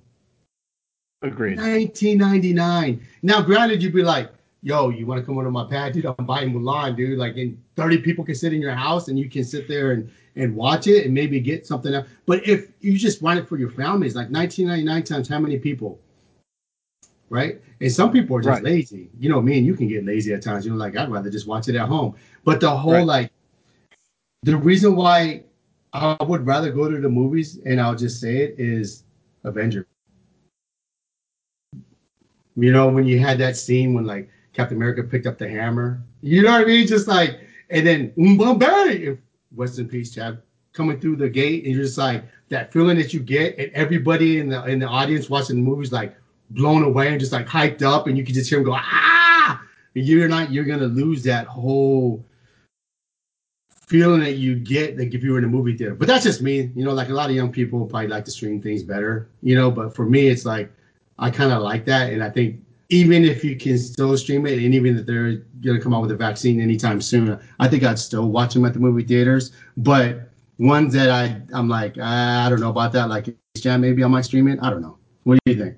Agreed. 1999. Now, granted, you'd be like, yo, you want to come over to my pad, dude? I'm buying Mulan, dude. Like, and 30 people can sit in your house and you can sit there and, and watch it and maybe get something out. But if you just want it for your family, it's like 1999 times how many people? Right? And some people are just Right. lazy. You know, me and you can get lazy at times. You know, like, I'd rather just watch it at home. But the whole, Right. like, the reason why I would rather go to the movies, and I'll just say it, is Avenger. You know, when you had that scene when like Captain America picked up the hammer, you know what I mean? Just like, and then Mbappe, rest in peace, Chad, coming through the gate, and you're just like that feeling that you get, and everybody in the in the audience watching the movies like blown away and just like hyped up, and you can just hear them go ah, and you're not, you're gonna lose that whole feeling that you get like if you were in a movie theater. But that's just me, you know. Like a lot of young people probably like to stream things better, you know. But for me, it's like I kind of like that, and I think even if you can still stream it, and even if they're gonna come out with a vaccine anytime soon, I think I'd still watch them at the movie theaters. But ones that I I'm like "Ah, I don't know about that, like Jam, maybe I might stream it. I don't know. What do you think?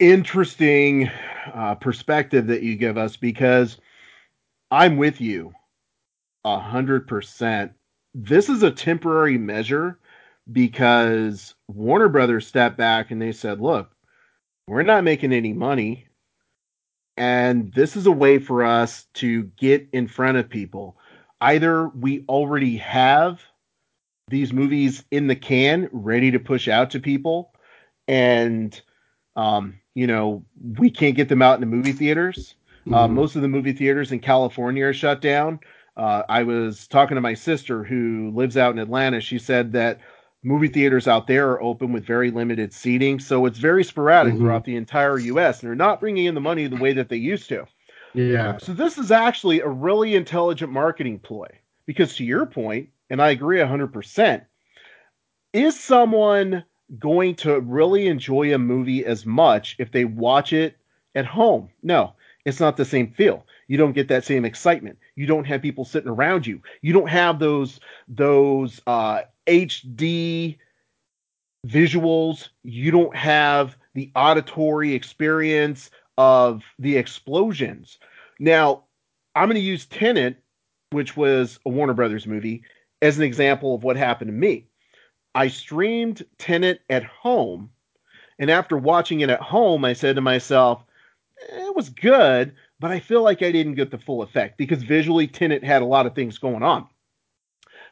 Interesting uh, perspective that you give us because I'm with you a hundred percent. This is a temporary measure because Warner Brothers stepped back and they said, look, we're not making any money. And this is a way for us to get in front of people. Either we already have these movies in the can ready to push out to people, and, um, you know, we can't get them out in the movie theaters. Uh, Mhm. most of the movie theaters in California are shut down. Uh, I was talking to my sister who lives out in Atlanta. She said that movie theaters out there are open with very limited seating, so it's very sporadic Mhm. throughout the entire U.S. and they're not bringing in the money the way that they used to. Yeah. So this is actually a really intelligent marketing ploy because to your point, and I agree 100%, is someone going to really enjoy a movie as much if they watch it at home? No, it's not the same feel. You don't get that same excitement. You don't have people sitting around you. You don't have those those uh, HD visuals. You don't have the auditory experience of the explosions. Now, I'm going to use Tenet, which was a Warner Brothers movie, as an example of what happened to me. I streamed Tenet at home, and after watching it at home, I said to myself, "Eh, it was good, but I feel like I didn't get the full effect because visually Tenet had a lot of things going on.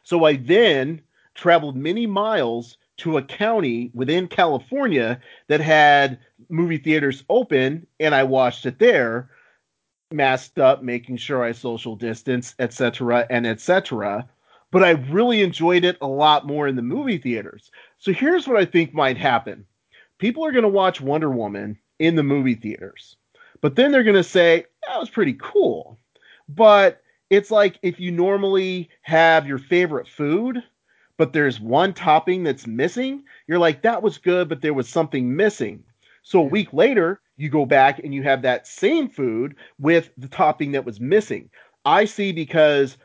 So I then traveled many miles to a county within California that had movie theaters open, and I watched it there, masked up, making sure I social distance, etc., and etc. But I really enjoyed it a lot more in the movie theaters. So here's what I think might happen: people are going to watch Wonder Woman in the movie theaters, but then they're going to say that was pretty cool, but it's like if you normally have your favorite food but there's one topping that's missing, you're like, that was good, but there was something missing. So a week later, you go back and you have that same food with the topping that was missing. I see because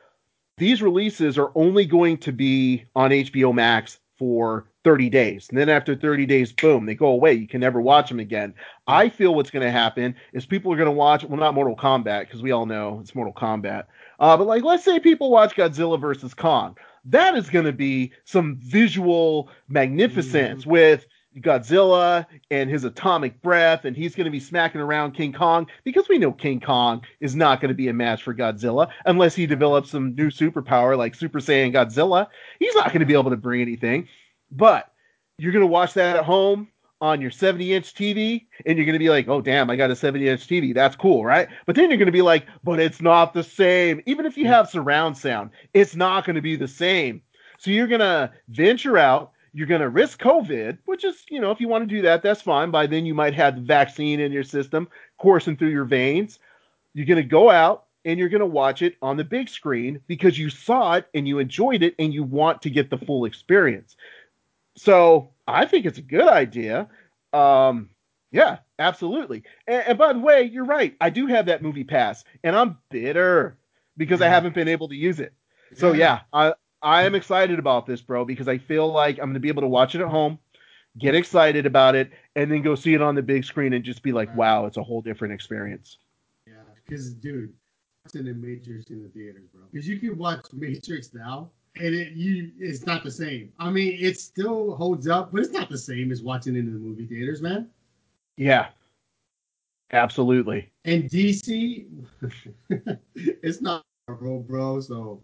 these releases are only going to be on HBO Max for 30 days. And then after 30 days, boom, they go away. You can never watch them again. I feel what's going to happen is people are going to watch, well, not Mortal Kombat, because we all know it's Mortal Kombat. Uh, but like, let's say people watch Godzilla versus Kong that is going to be some visual magnificence mm-hmm. with Godzilla and his atomic breath, and he's going to be smacking around King Kong because we know King Kong is not going to be a match for Godzilla unless he develops some new superpower like Super Saiyan Godzilla. He's not going to be able to bring anything. But you're going to watch that at home on your 70 inch TV, and you're going to be like, oh, damn, I got a 70 inch TV. That's cool, right? But then you're going to be like, but it's not the same. Even if you hmm. have surround sound, it's not going to be the same. So you're going to venture out. You're going to risk COVID, which is, you know, if you want to do that, that's fine. By then, you might have the vaccine in your system coursing through your veins. You're going to go out. and you're going to watch it on the big screen because you saw it and you enjoyed it and you want to get the full experience. So I think it's a good idea. Um, yeah, absolutely. And, and, by the way, you're right. I do have that movie pass, and I'm bitter because I haven't been able to use it. So yeah, I I am excited about this, bro, because I feel like I'm going to be able to watch it at home, get excited about it, and then go see it on the big screen and just be like, wow, it's a whole different experience. Yeah, because dude, watching the Matrix in the theaters, bro. Because you can watch Matrix now, and it you it's not the same. I mean, it still holds up, but it's not the same as watching it in the movie theaters, man. Yeah, absolutely. And DC, it's not bro, bro. So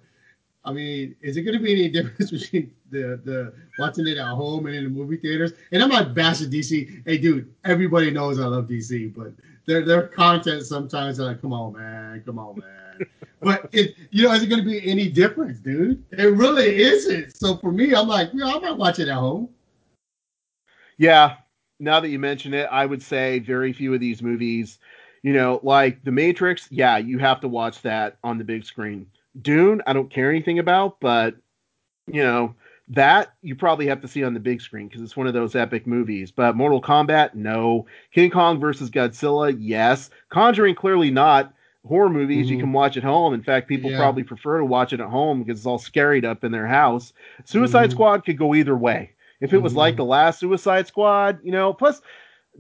I mean, is it going to be any difference between the the watching it at home and in the movie theaters? And I'm not bashing DC. Hey, dude, everybody knows I love DC, but their their content sometimes are like, come on, man, come on, man. But it, you know, is it going to be any difference, dude? It really isn't. So for me, I'm like, know, I might watch it at home. Yeah. Now that you mention it, I would say very few of these movies, you know, like The Matrix. Yeah, you have to watch that on the big screen Dune, I don't care anything about, but you know that you probably have to see on the big screen because it's one of those epic movies. But Mortal Kombat, no. King Kong versus Godzilla, yes. Conjuring, clearly not. Horror movies mm-hmm. you can watch at home. In fact, people yeah. probably prefer to watch it at home because it's all scaried up in their house. Suicide mm-hmm. Squad could go either way. If it was mm-hmm. like the last Suicide Squad, you know, plus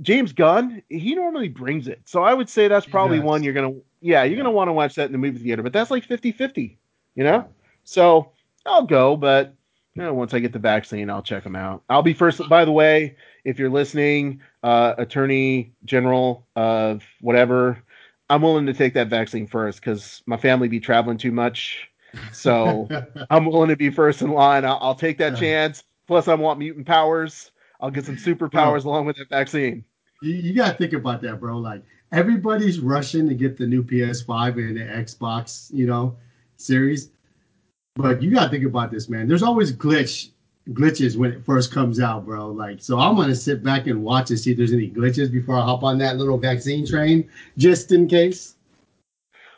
James Gunn, he normally brings it. So I would say that's probably one you're gonna yeah, you're gonna want to watch that in the movie theater, but that's like 50-50, you know? So I'll go, but you know, once I get the vaccine, I'll check them out. I'll be first. By the way, if you're listening, uh, Attorney General of whatever, I'm willing to take that vaccine first because my family be traveling too much. So I'm willing to be first in line. I'll, I'll take that chance. Plus, I want mutant powers. I'll get some superpowers bro, along with that vaccine. You, you got to think about that, bro. Like everybody's rushing to get the new PS5 and the Xbox, you know, series. But you got to think about this, man. There's always glitch glitches when it first comes out, bro. Like, so I'm gonna sit back and watch and see if there's any glitches before I hop on that little vaccine train, just in case.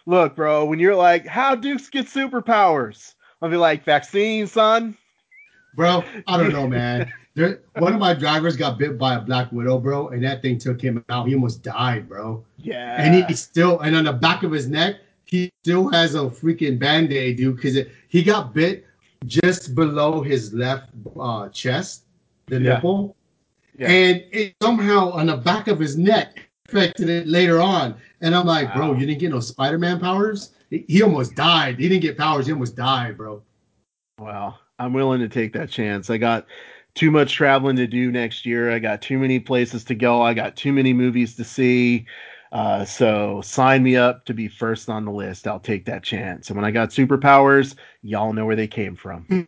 Look, bro, when you're like, "How Dukes get superpowers?" I'll be like, "Vaccine, son." Bro, I don't know, man. There, one of my drivers got bit by a black widow, bro, and that thing took him out. He almost died, bro. Yeah. And he still, and on the back of his neck, he still has a freaking band aid, dude, because he got bit just below his left uh, chest, the yeah. nipple, yeah. and it somehow on the back of his neck affected it later on. And I'm like, wow. bro, you didn't get no Spider-Man powers? He, almost died. He didn't get powers. He almost died, bro. Wow. I'm willing to take that chance. I got too much traveling to do next year. I got too many places to go. I got too many movies to see. Uh, so sign me up to be first on the list. I'll take that chance. And when I got superpowers, y'all know where they came from.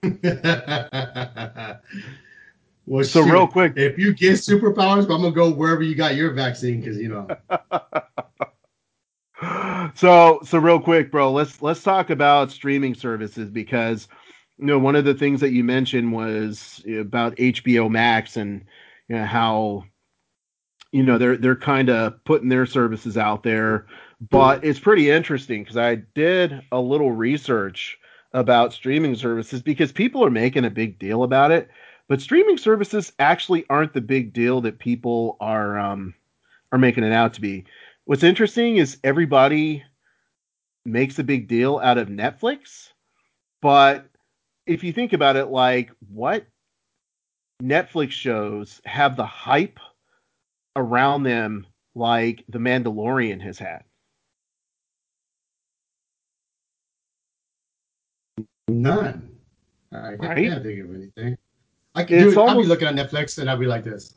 well, so shoot, real quick, if you get superpowers, I'm gonna go wherever you got your vaccine because you know. so so real quick, bro. Let's let's talk about streaming services because you know, one of the things that you mentioned was about HBO Max and you know, how you know they're they're kind of putting their services out there, but it's pretty interesting because I did a little research about streaming services because people are making a big deal about it, but streaming services actually aren't the big deal that people are um, are making it out to be. What's interesting is everybody makes a big deal out of Netflix, but if you think about it, like what Netflix shows have the hype around them like The Mandalorian has had? None. I right? can't think of anything. I can do it. Almost... I'll be looking at Netflix and I'll be like this.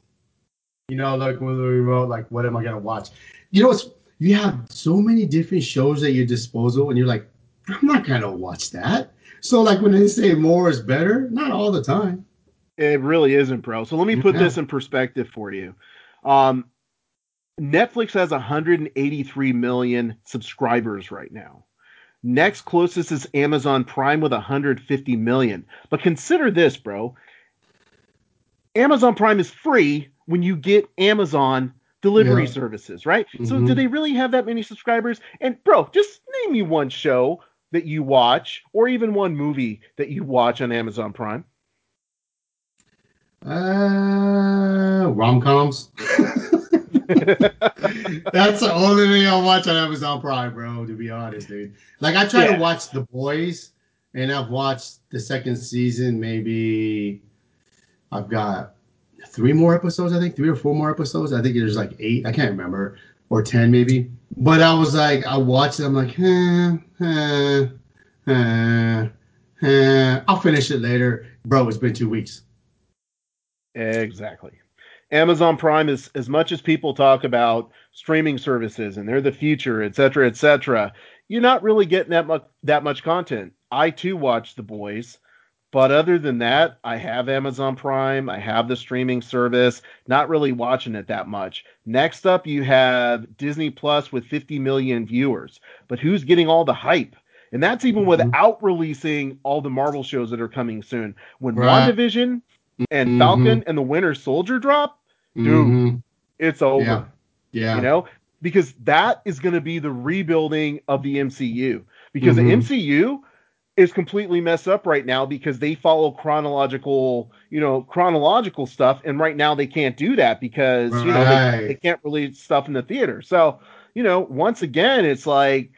You know, like with the remote, like what am I gonna watch? You know, it's you have so many different shows at your disposal, and you're like, I'm not gonna watch that. So like when they say more is better, not all the time. It really isn't, bro. So let me put yeah. this in perspective for you. Um, Netflix has 183 million subscribers right now. Next closest is Amazon Prime with 150 million. But consider this, bro. Amazon Prime is free when you get Amazon delivery yeah. services, right? Mm-hmm. So do they really have that many subscribers? And bro, just name me one show that you watch or even one movie that you watch on Amazon Prime. Uh, rom coms. That's the only thing I watch on Amazon Prime, bro. To be honest, dude. Like I try yeah. to watch The Boys, and I've watched the second season. Maybe I've got three more episodes. I think three or four more episodes. I think there's like eight. I can't remember, or ten maybe. But I was like, I watched it. I'm like, eh, eh, eh, eh. I'll finish it later, bro. It's been two weeks. Exactly. Amazon Prime is as much as people talk about streaming services and they're the future, et cetera, et cetera. You're not really getting that much that much content. I too watch The Boys, but other than that, I have Amazon Prime, I have the streaming service, not really watching it that much. Next up, you have Disney Plus with 50 million viewers, but who's getting all the hype? And that's even mm-hmm. without releasing all the Marvel shows that are coming soon. When right. WandaVision and mm-hmm. Falcon and the Winter Soldier drop, dude, mm-hmm. it's over. Yeah. yeah. You know, because that is going to be the rebuilding of the MCU. Because mm-hmm. the MCU is completely messed up right now because they follow chronological, you know, chronological stuff, and right now they can't do that because right. you know they, they can't release stuff in the theater. So, you know, once again, it's like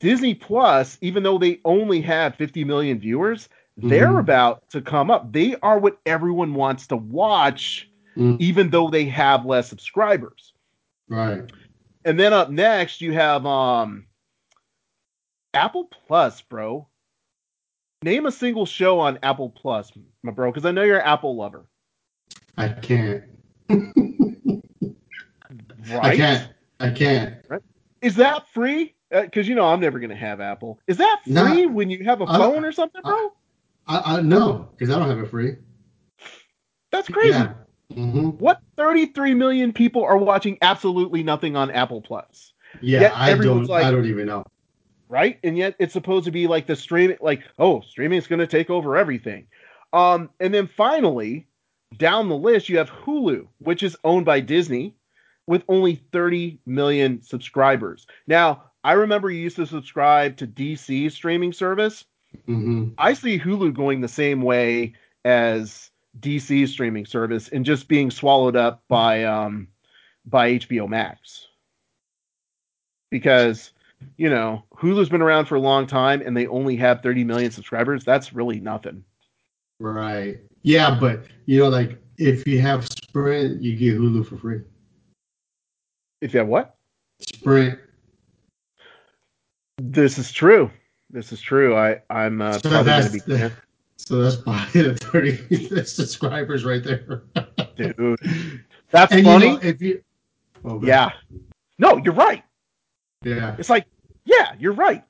Disney Plus, even though they only have 50 million viewers, they're mm-hmm. about to come up. They are what everyone wants to watch mm. even though they have less subscribers. Right. And then up next you have um Apple Plus, bro. Name a single show on Apple Plus, my bro, because I know you're an Apple lover. I can't. right? I can't. I can't. Right? Is that free? Because uh, you know I'm never gonna have Apple. Is that free Not, when you have a phone or something, bro? I, I, no, because I don't have it free. That's crazy. Yeah. Mm-hmm. What 33 million people are watching absolutely nothing on Apple Plus? Yeah, I don't. Like, I don't even know. Right, and yet it's supposed to be like the streaming, like oh, streaming is going to take over everything. Um, and then finally, down the list you have Hulu, which is owned by Disney, with only 30 million subscribers. Now, I remember you used to subscribe to DC streaming service. Mm-hmm. I see Hulu going the same way as DC streaming service and just being swallowed up by um, by HBO Max. Because you know Hulu's been around for a long time and they only have 30 million subscribers. That's really nothing. Right. Yeah, but you know, like if you have Sprint, you get Hulu for free. If you have what? Sprint. This is true. This is true. I I'm uh, so probably going to be. So that's probably the 30 subscribers right there. Dude. That's and funny. You know, if you oh, Yeah. No, you're right. Yeah. It's like, yeah, you're right.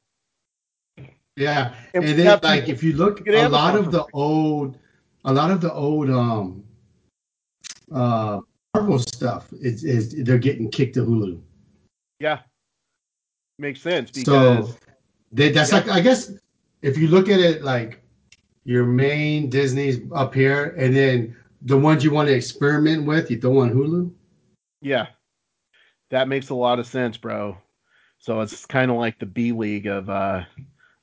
Yeah. And, and then like if you look a lot of the old a lot of the old um uh Marvel stuff is, is they're getting kicked to Hulu. Yeah. Makes sense because so they, that's yeah. like I guess if you look at it like your main Disney's up here, and then the ones you want to experiment with, you throw on Hulu. Yeah, that makes a lot of sense, bro. So it's kind of like the B League of uh,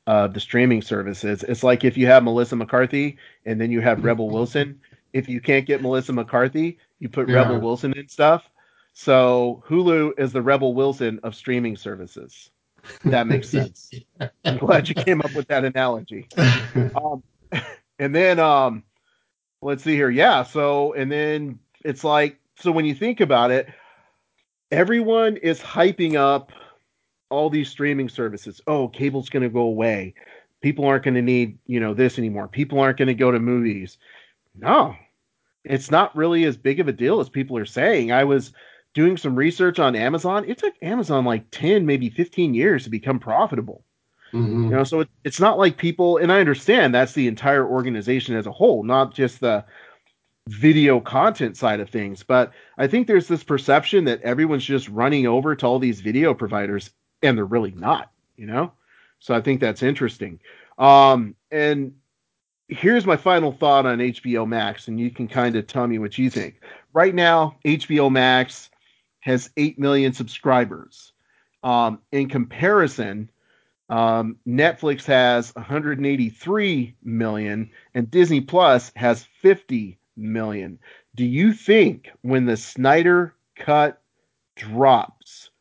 uh, the streaming services. It's like if you have Melissa McCarthy and then you have Rebel Wilson. If you can't get Melissa McCarthy, you put yeah. Rebel Wilson in stuff. So Hulu is the Rebel Wilson of streaming services. That makes sense. I'm glad you came up with that analogy. Um, and then um let's see here. Yeah, so and then it's like so when you think about it, everyone is hyping up all these streaming services. Oh, cable's going to go away. People aren't going to need, you know, this anymore. People aren't going to go to movies. No. It's not really as big of a deal as people are saying. I was doing some research on Amazon. It took Amazon like 10, maybe 15 years to become profitable. Mm-hmm. You know, so it, it's not like people, and I understand that's the entire organization as a whole, not just the video content side of things. But I think there's this perception that everyone's just running over to all these video providers, and they're really not. You know, so I think that's interesting. Um, and here's my final thought on HBO Max, and you can kind of tell me what you think. Right now, HBO Max has 8 million subscribers. Um, in comparison, um, Netflix has 183 million and Disney Plus has 50 million. Do you think when the Snyder cut drops,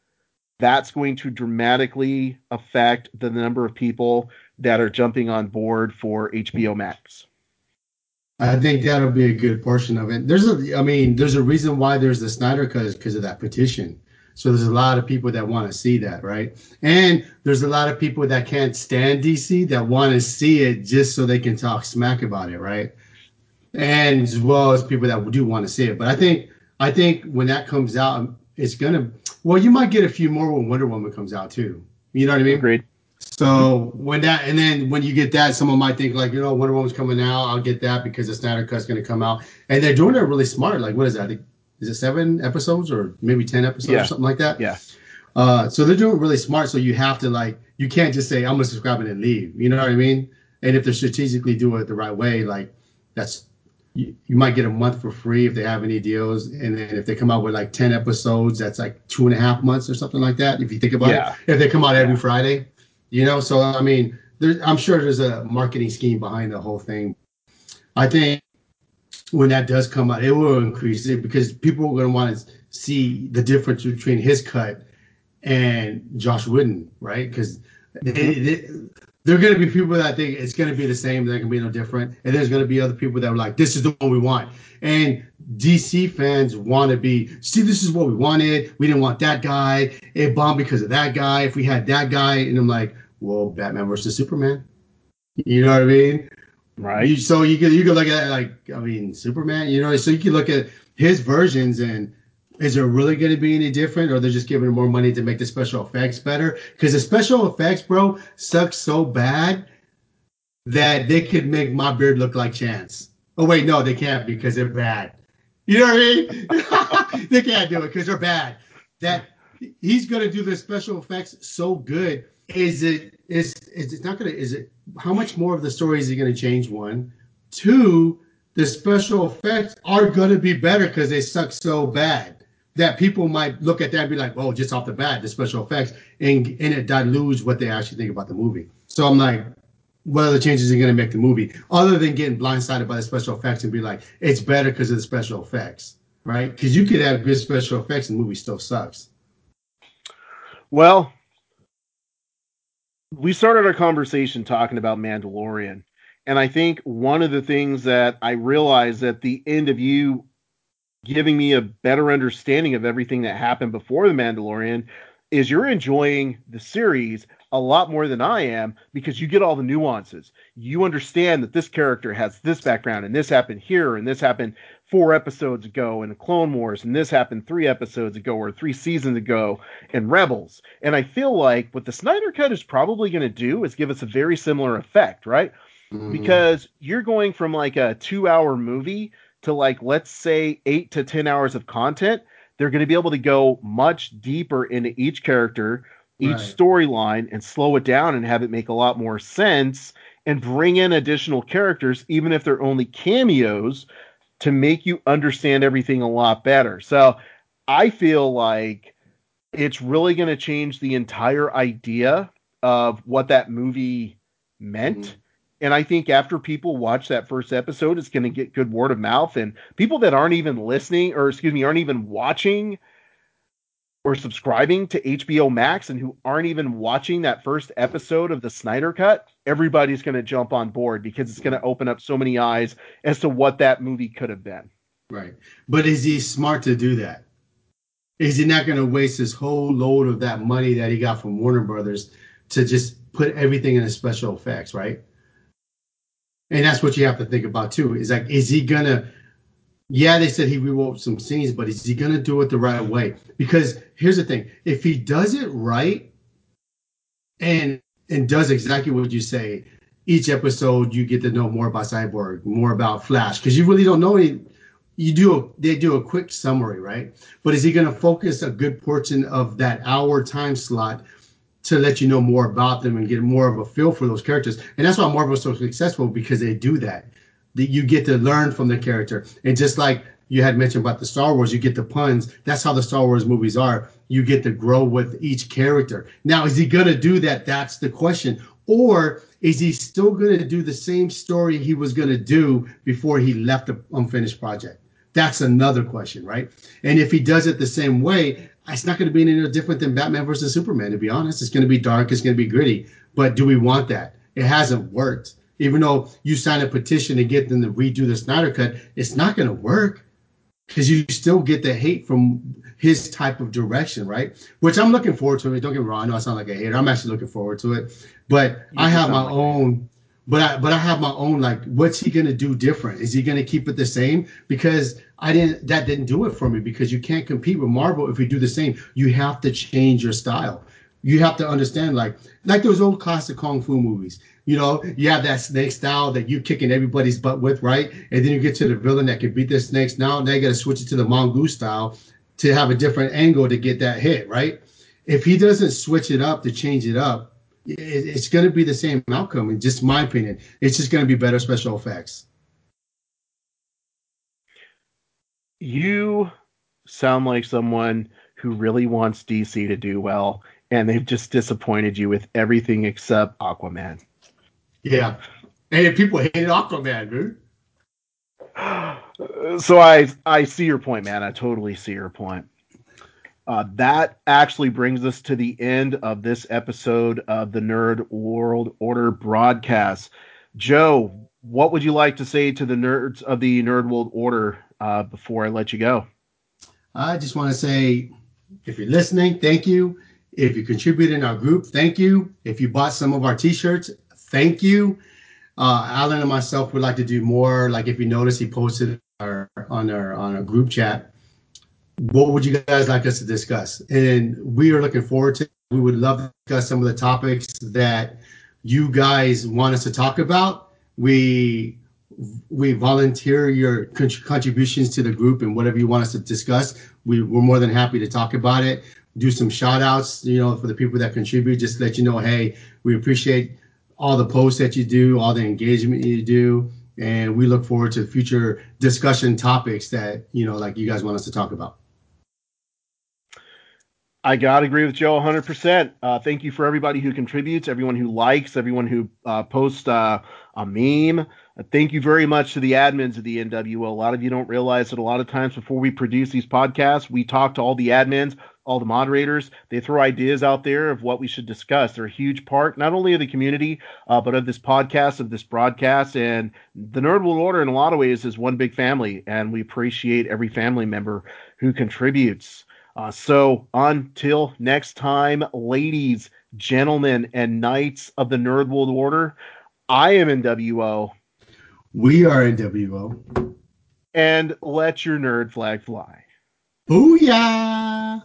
that's going to dramatically affect the number of people that are jumping on board for HBO Max? I think that'll be a good portion of it. There's a, I mean, there's a reason why there's the Snyder cut is because of that petition. So there's a lot of people that want to see that, right? And there's a lot of people that can't stand DC that want to see it just so they can talk smack about it, right? And as well as people that do want to see it. But I think, I think when that comes out, it's gonna. Well, you might get a few more when Wonder Woman comes out too. You know what I mean? Agreed. So when that and then when you get that, someone might think like, you know, Wonder Woman's coming out, I'll get that because the Snyder Cut's gonna come out, and they're doing it really smart. Like, what is that? Is it seven episodes or maybe ten episodes yeah. or something like that? Yeah. Uh, so they're doing it really smart. So you have to like, you can't just say I'm gonna subscribe and then leave. You know what I mean? And if they're strategically do it the right way, like that's you, you might get a month for free if they have any deals, and then if they come out with like ten episodes, that's like two and a half months or something like that. If you think about yeah. it, if they come out every Friday, you know. So I mean, I'm sure there's a marketing scheme behind the whole thing. I think when that does come out, it will increase it because people are going to want to see the difference between his cut and Joss Whedon, right? Because there are going to be people that think it's going to be the same, there can be no different, and there's going to be other people that are like, this is the one we want. And DC fans want to be, see, this is what we wanted. We didn't want that guy. It bombed because of that guy. If we had that guy, and I'm like, well, Batman versus Superman. You know what I mean? Right. You, so you could you could look at like I mean Superman. You know, so you can look at his versions and is there really going to be any different or they're just giving more money to make the special effects better because the special effects bro sucks so bad that they could make my beard look like chance oh wait no they can't because they're bad you know what i mean they can't do it because they're bad that he's going to do the special effects so good is it is is it not to is it how much more of the story is he to change one two the special effects are to be better because they suck so bad that people might look at that and be like, oh, just off the bat, the special effects, and, and it dilutes what they actually think about the movie. So I'm like, what other changes are going to make the movie other than getting blindsided by the special effects and be like, it's better because of the special effects, right? Because you could have good special effects and the movie still sucks. Well, we started our conversation talking about Mandalorian. And I think one of the things that I realized at the end of you giving me a better understanding of everything that happened before the Mandalorian is you're enjoying the series a lot more than I am because you get all the nuances. You understand that this character has this background and this happened here and this happened four episodes ago in Clone Wars and this happened three episodes ago or three seasons ago in Rebels. And I feel like what the Snyder Cut is probably going to do is give us a very similar effect, right? Mm. Because you're going from like a two hour movie to like let's say eight to ten hours of content, they're going to be able to go much deeper into each character, each right. storyline, and slow it down and have it make a lot more sense and bring in additional characters, even if they're only cameos, to make you understand everything a lot better. So I feel like it's really going to change the entire idea of what that movie meant. Mm-hmm. And I think after people watch that first episode, it's going to get good word of mouth. And people that aren't even listening, or excuse me, aren't even watching or subscribing to HBO Max and who aren't even watching that first episode of the Snyder Cut, everybody's going to jump on board because it's going to open up so many eyes as to what that movie could have been. Right. But is he smart to do that? Is he not going to waste his whole load of that money that he got from Warner Brothers to just put everything in special effects, right? and that's what you have to think about too. Is like, is he gonna? Yeah, they said he rewrote some scenes, but is he gonna do it the right way? Because here's the thing: if he does it right, and and does exactly what you say, each episode you get to know more about Cyborg, more about Flash, because you really don't know any. You do a, they do a quick summary, right? But is he going to focus a good portion of that hour time slot to let you know more about them and get more of a feel for those characters. And that's why Marvel's so successful because they do that. That you get to learn from the character. And just like you had mentioned about the Star Wars, you get the puns. That's how the Star Wars movies are. You get to grow with each character. Now, is he going to do that? That's the question. Or is he still going to do the same story he was going to do before he left the unfinished project? That's another question, right? And if he does it the same way, it's not going to be any different than Batman versus Superman, to be honest. It's going to be dark, it's going to be gritty. But do we want that? It hasn't worked. Even though you sign a petition to get them to redo the Snyder Cut, it's not going to work because you still get the hate from his type of direction, right? Which I'm looking forward to. Don't get me wrong. I know I sound like a hater. I'm actually looking forward to it. But you I have my like own. But I but I have my own like what's he gonna do different? Is he gonna keep it the same? Because I didn't that didn't do it for me because you can't compete with Marvel if you do the same. You have to change your style. You have to understand like like those old classic kung fu movies. You know, you have that snake style that you're kicking everybody's butt with, right? And then you get to the villain that can beat the snakes. Now they got to switch it to the mongoose style to have a different angle to get that hit, right? If he doesn't switch it up to change it up, it's going to be the same outcome. In just my opinion, it's just going to be better special effects. You sound like someone who really wants DC to do well, and they've just disappointed you with everything except Aquaman. Yeah. And people hated Aquaman, dude. So I I see your point, man. I totally see your point. Uh, that actually brings us to the end of this episode of the Nerd World Order broadcast. Joe, what would you like to say to the nerds of the Nerd World Order uh, before I let you go? I just want to say, if you're listening, thank you. If you contributed in our group, thank you. If you bought some of our T-shirts, thank you. Uh, Alan and myself would like to do more. Like if you notice, he posted our, on our on our group chat. What would you guys like us to discuss? And we are looking forward to. We would love to discuss some of the topics that you guys want us to talk about. We we volunteer your contributions to the group and whatever you want us to discuss. We, we're more than happy to talk about it. Do some shout outs, you know, for the people that contribute. Just let you know, hey, we appreciate all the posts that you do, all the engagement you do, and we look forward to future discussion topics that you know, like you guys want us to talk about. I gotta agree with Joe 100%. Uh, thank you for everybody who contributes, everyone who likes, everyone who uh, posts uh, a meme. Uh, thank you very much to the admins of the NWO. A lot of you don't realize that a lot of times before we produce these podcasts, we talk to all the admins all the moderators. They throw ideas out there of what we should discuss. They're a huge part, not only of the community, uh, but of this podcast, of this broadcast. And the Nerd World Order, in a lot of ways, is one big family, and we appreciate every family member who contributes. Uh, so until next time, ladies, gentlemen, and knights of the Nerd World Order, I am NWO. We are NWO. And let your nerd flag fly. Booyah!